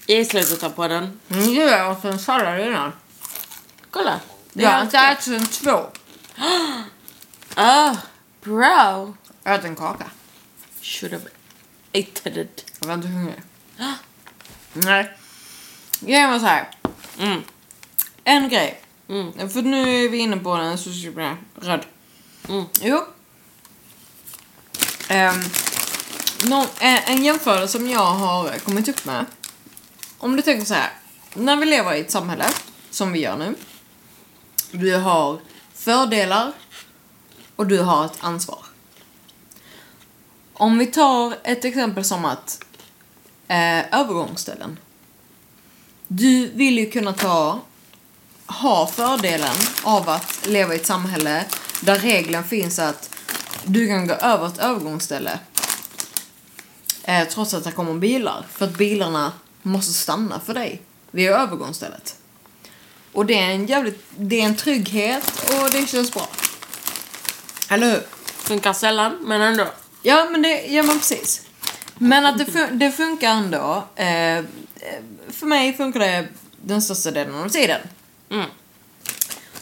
I slutet av podden. Mm, jag åt en sallad innan. Kolla. Det Jag har är inte ätit sen två. Ah, bro. Jag åt en kaka. Should have eaten it. Jag var inte hungrig. Nej. Grejen var så här. Mm. En grej. Mm. För nu är vi inne på den så ska jag bli röd. Mm. Jo. Um, en, en jämförelse som jag har kommit upp med. Om du tänker så här. När vi lever i ett samhälle, som vi gör nu. Du har fördelar och du har ett ansvar. Om vi tar ett exempel som att eh, övergångsställen. Du vill ju kunna ta ha fördelen av att leva i ett samhälle där regeln finns att du kan gå över ett övergångsställe eh, trots att det kommer bilar. För att bilarna måste stanna för dig vid övergångsstället. Och det är en jävligt, det är en trygghet och det känns bra. Eller hur? Funkar sällan, men ändå. Ja, men det, ja men precis. Men att det, fun- det funkar ändå. Eh, eh, för mig funkar det den största delen av tiden. Mm.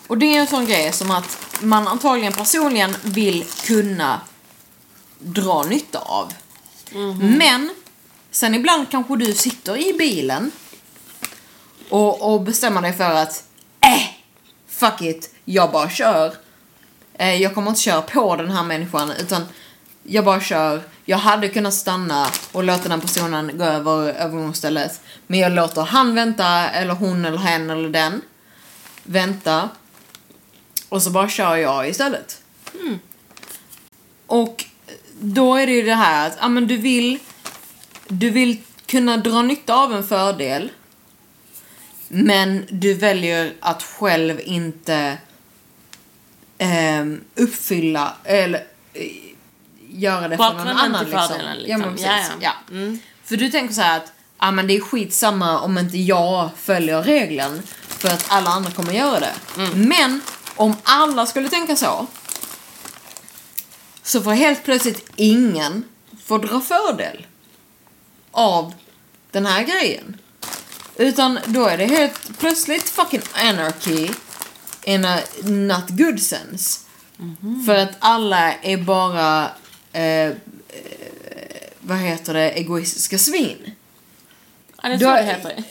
Och det är en sån grej som att man antagligen personligen vill kunna dra nytta av. Men sen ibland kanske du sitter i bilen och, och bestämmer dig för att äh, fuck it, jag bara kör. Eh, jag kommer inte köra på den här människan utan jag bara kör. Jag hade kunnat stanna och låta den personen gå över övergångsstället. Men jag låter han vänta, eller hon eller hen eller den vänta. Och så bara kör jag istället. Och då är det ju det här att, ja men du vill, du vill kunna dra nytta av en fördel. Men du väljer att själv inte ehm, uppfylla, eller eh, göra det för någon Bakgrunden annan. till fördelen, Ja, liksom. men precis. Ja, Ja, ja. Mm. För du tänker så här att ah, men det är skitsamma om inte jag följer regeln för att alla andra kommer göra det. Mm. Men om alla skulle tänka så så får helt plötsligt ingen få dra fördel av den här grejen. Utan då är det helt plötsligt fucking anarchy in a not good sense. För att alla är bara, eh, eh, vad heter det, egoistiska svin. Ja, det Då- tror jag heter.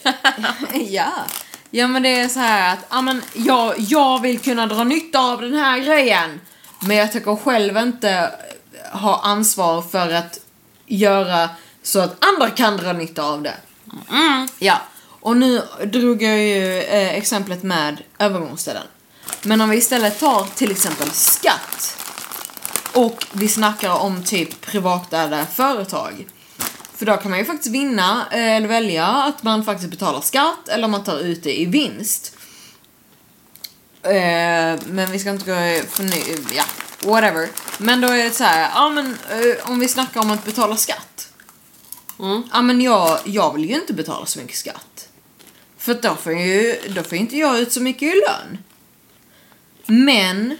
ja. Ja men det är så här att, ja men jag, jag vill kunna dra nytta av den här grejen. Men jag tycker själv inte ha ansvar för att göra så att andra kan dra nytta av det. Mm. Ja, och nu drog jag ju eh, exemplet med övergångsställen. Men om vi istället tar till exempel skatt och vi snackar om typ privatägda företag. För då kan man ju faktiskt vinna eh, eller välja att man faktiskt betalar skatt eller man tar ut det i vinst. Eh, men vi ska inte gå för nu, ja, whatever. Men då är det så här, ja men eh, om vi snackar om att betala skatt. Mm. Ja men jag, jag vill ju inte betala så mycket skatt. För då får, ju, då får inte jag ut så mycket i lön. Men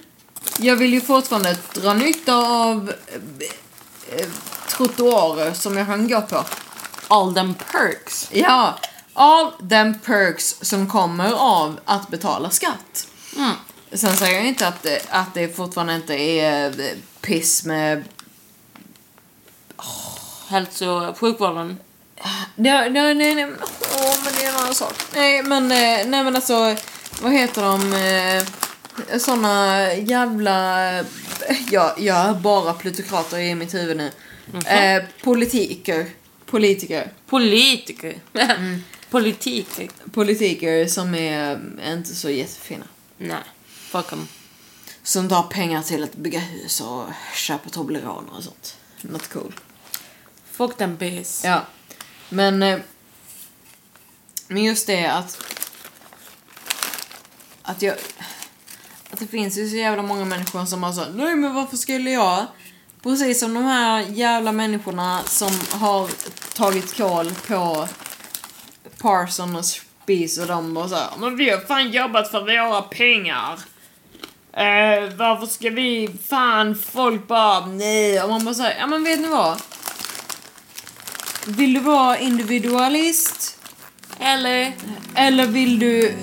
jag vill ju fortfarande dra nytta av trottoarer som jag kan gå på. All them perks. Ja, all them perks som kommer av att betala skatt. Mm. Sen säger jag inte att, det- att det fortfarande inte är eh, piss med Hälso och sjukvården. Nej, nej, nej, nej. Åh, men det är en annan sak. Nej, men, eh, nej, men alltså, vad heter de? Eh, såna jävla... Ja, jag har bara plutokrater i mitt huvud nu. Eh, politiker. Politiker. Politiker. Politiker. Politiker som är eh, inte så jättefina. Nej, fuck them. Som tar pengar till att bygga hus och köpa Toblerone och sånt. Not cool. Fuck them bitch. Ja. Men... eh, Men just det att... Att jag... Att det finns ju så jävla många människor som har så Nej men varför skulle jag? Precis som de här jävla människorna som har tagit koll på Parson och Spies och de och såhär. Men vi har fan jobbat för våra pengar. Eh, varför ska vi, fan folk bara nej. Och man bara säger, ja men vet ni vad? Vill du vara individualist? Eller? Eller vill du,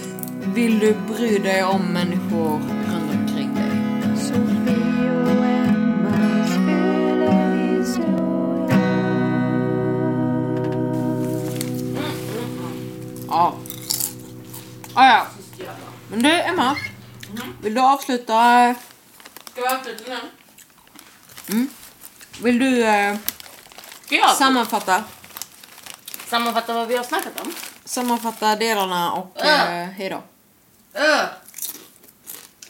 vill du bry dig om människor Ja. Ah, ja. Men du, Emma. Vill du avsluta? Ska vi avsluta nu? Vill du eh, sammanfatta? sammanfatta vad vi har snackat om? Sammanfatta delarna och Ja. eh, hejdå. Uh.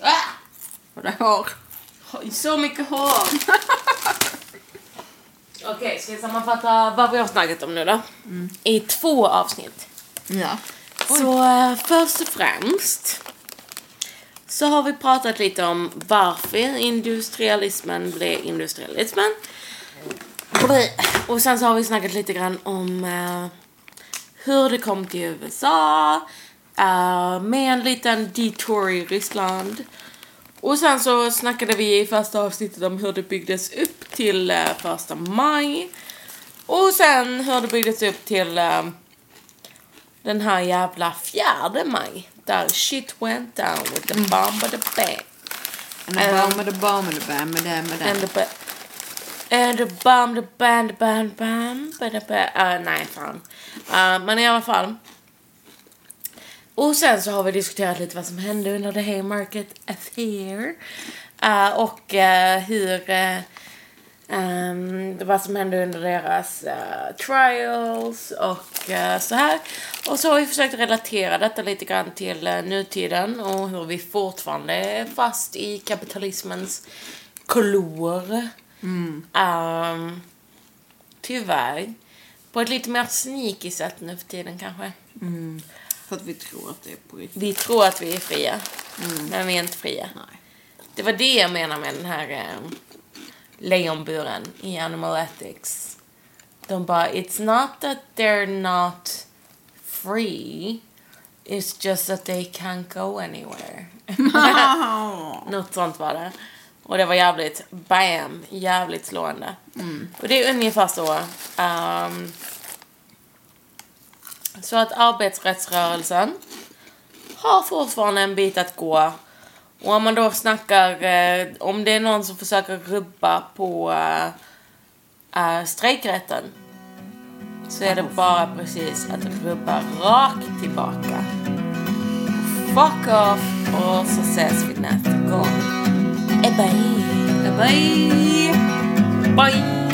Ah. Och det. Oj, Så mycket hår. Okej, ska jag sammanfatta vad vi har snackat om nu då? I två avsnitt. Ja. Så eh, först och främst så har vi pratat lite om varför industrialismen blev industrialismen. Och sen så har vi snackat lite grann om uh, hur det kom till USA uh, med en liten detour i Ryssland. Och sen så snackade vi i första avsnittet om hur det byggdes upp till uh, första maj. Och sen hur det byggdes upp till den här jävla fjärde maj. Där shit went down with the bomb of the bang. And the bomb, and the bomb, and the bam, and the bam, and And the bomb, the band, the bam, ba da ba uh, Nej, fan. Uh, men i alla fall. Och sen så har vi diskuterat lite vad som hände under the Haymarket Affair. Uh, och uh, hur... Uh, um, vad som hände under deras uh, trials och uh, så här. Och så har vi försökt relatera detta lite grann till uh, nutiden och hur vi fortfarande är fast i kapitalismens klor. Um, tyvärr. På ett lite mer sneaky sätt nu för tiden kanske. För att vi tror att det är på riktigt. Vi tror att vi är fria. Men vi är inte fria. Nej. Det var det jag menar med den här eh, lejonburen i Animal Ethics. De bara, it's not that they're not free. It's just that they can't go anywhere. Något sånt var det. Och det var jävligt, bam, jävligt slående. Och det är ungefär så. ehm, så att arbetsrättsrörelsen har fortfarande en bit att gå. Och om man då snackar, eh, om det är någon som försöker rubba på eh, eh, strejkrätten så är det bara precis att rubba rakt tillbaka. Fuck off och så ses vi nästa gång. Bye. Bye! Bye.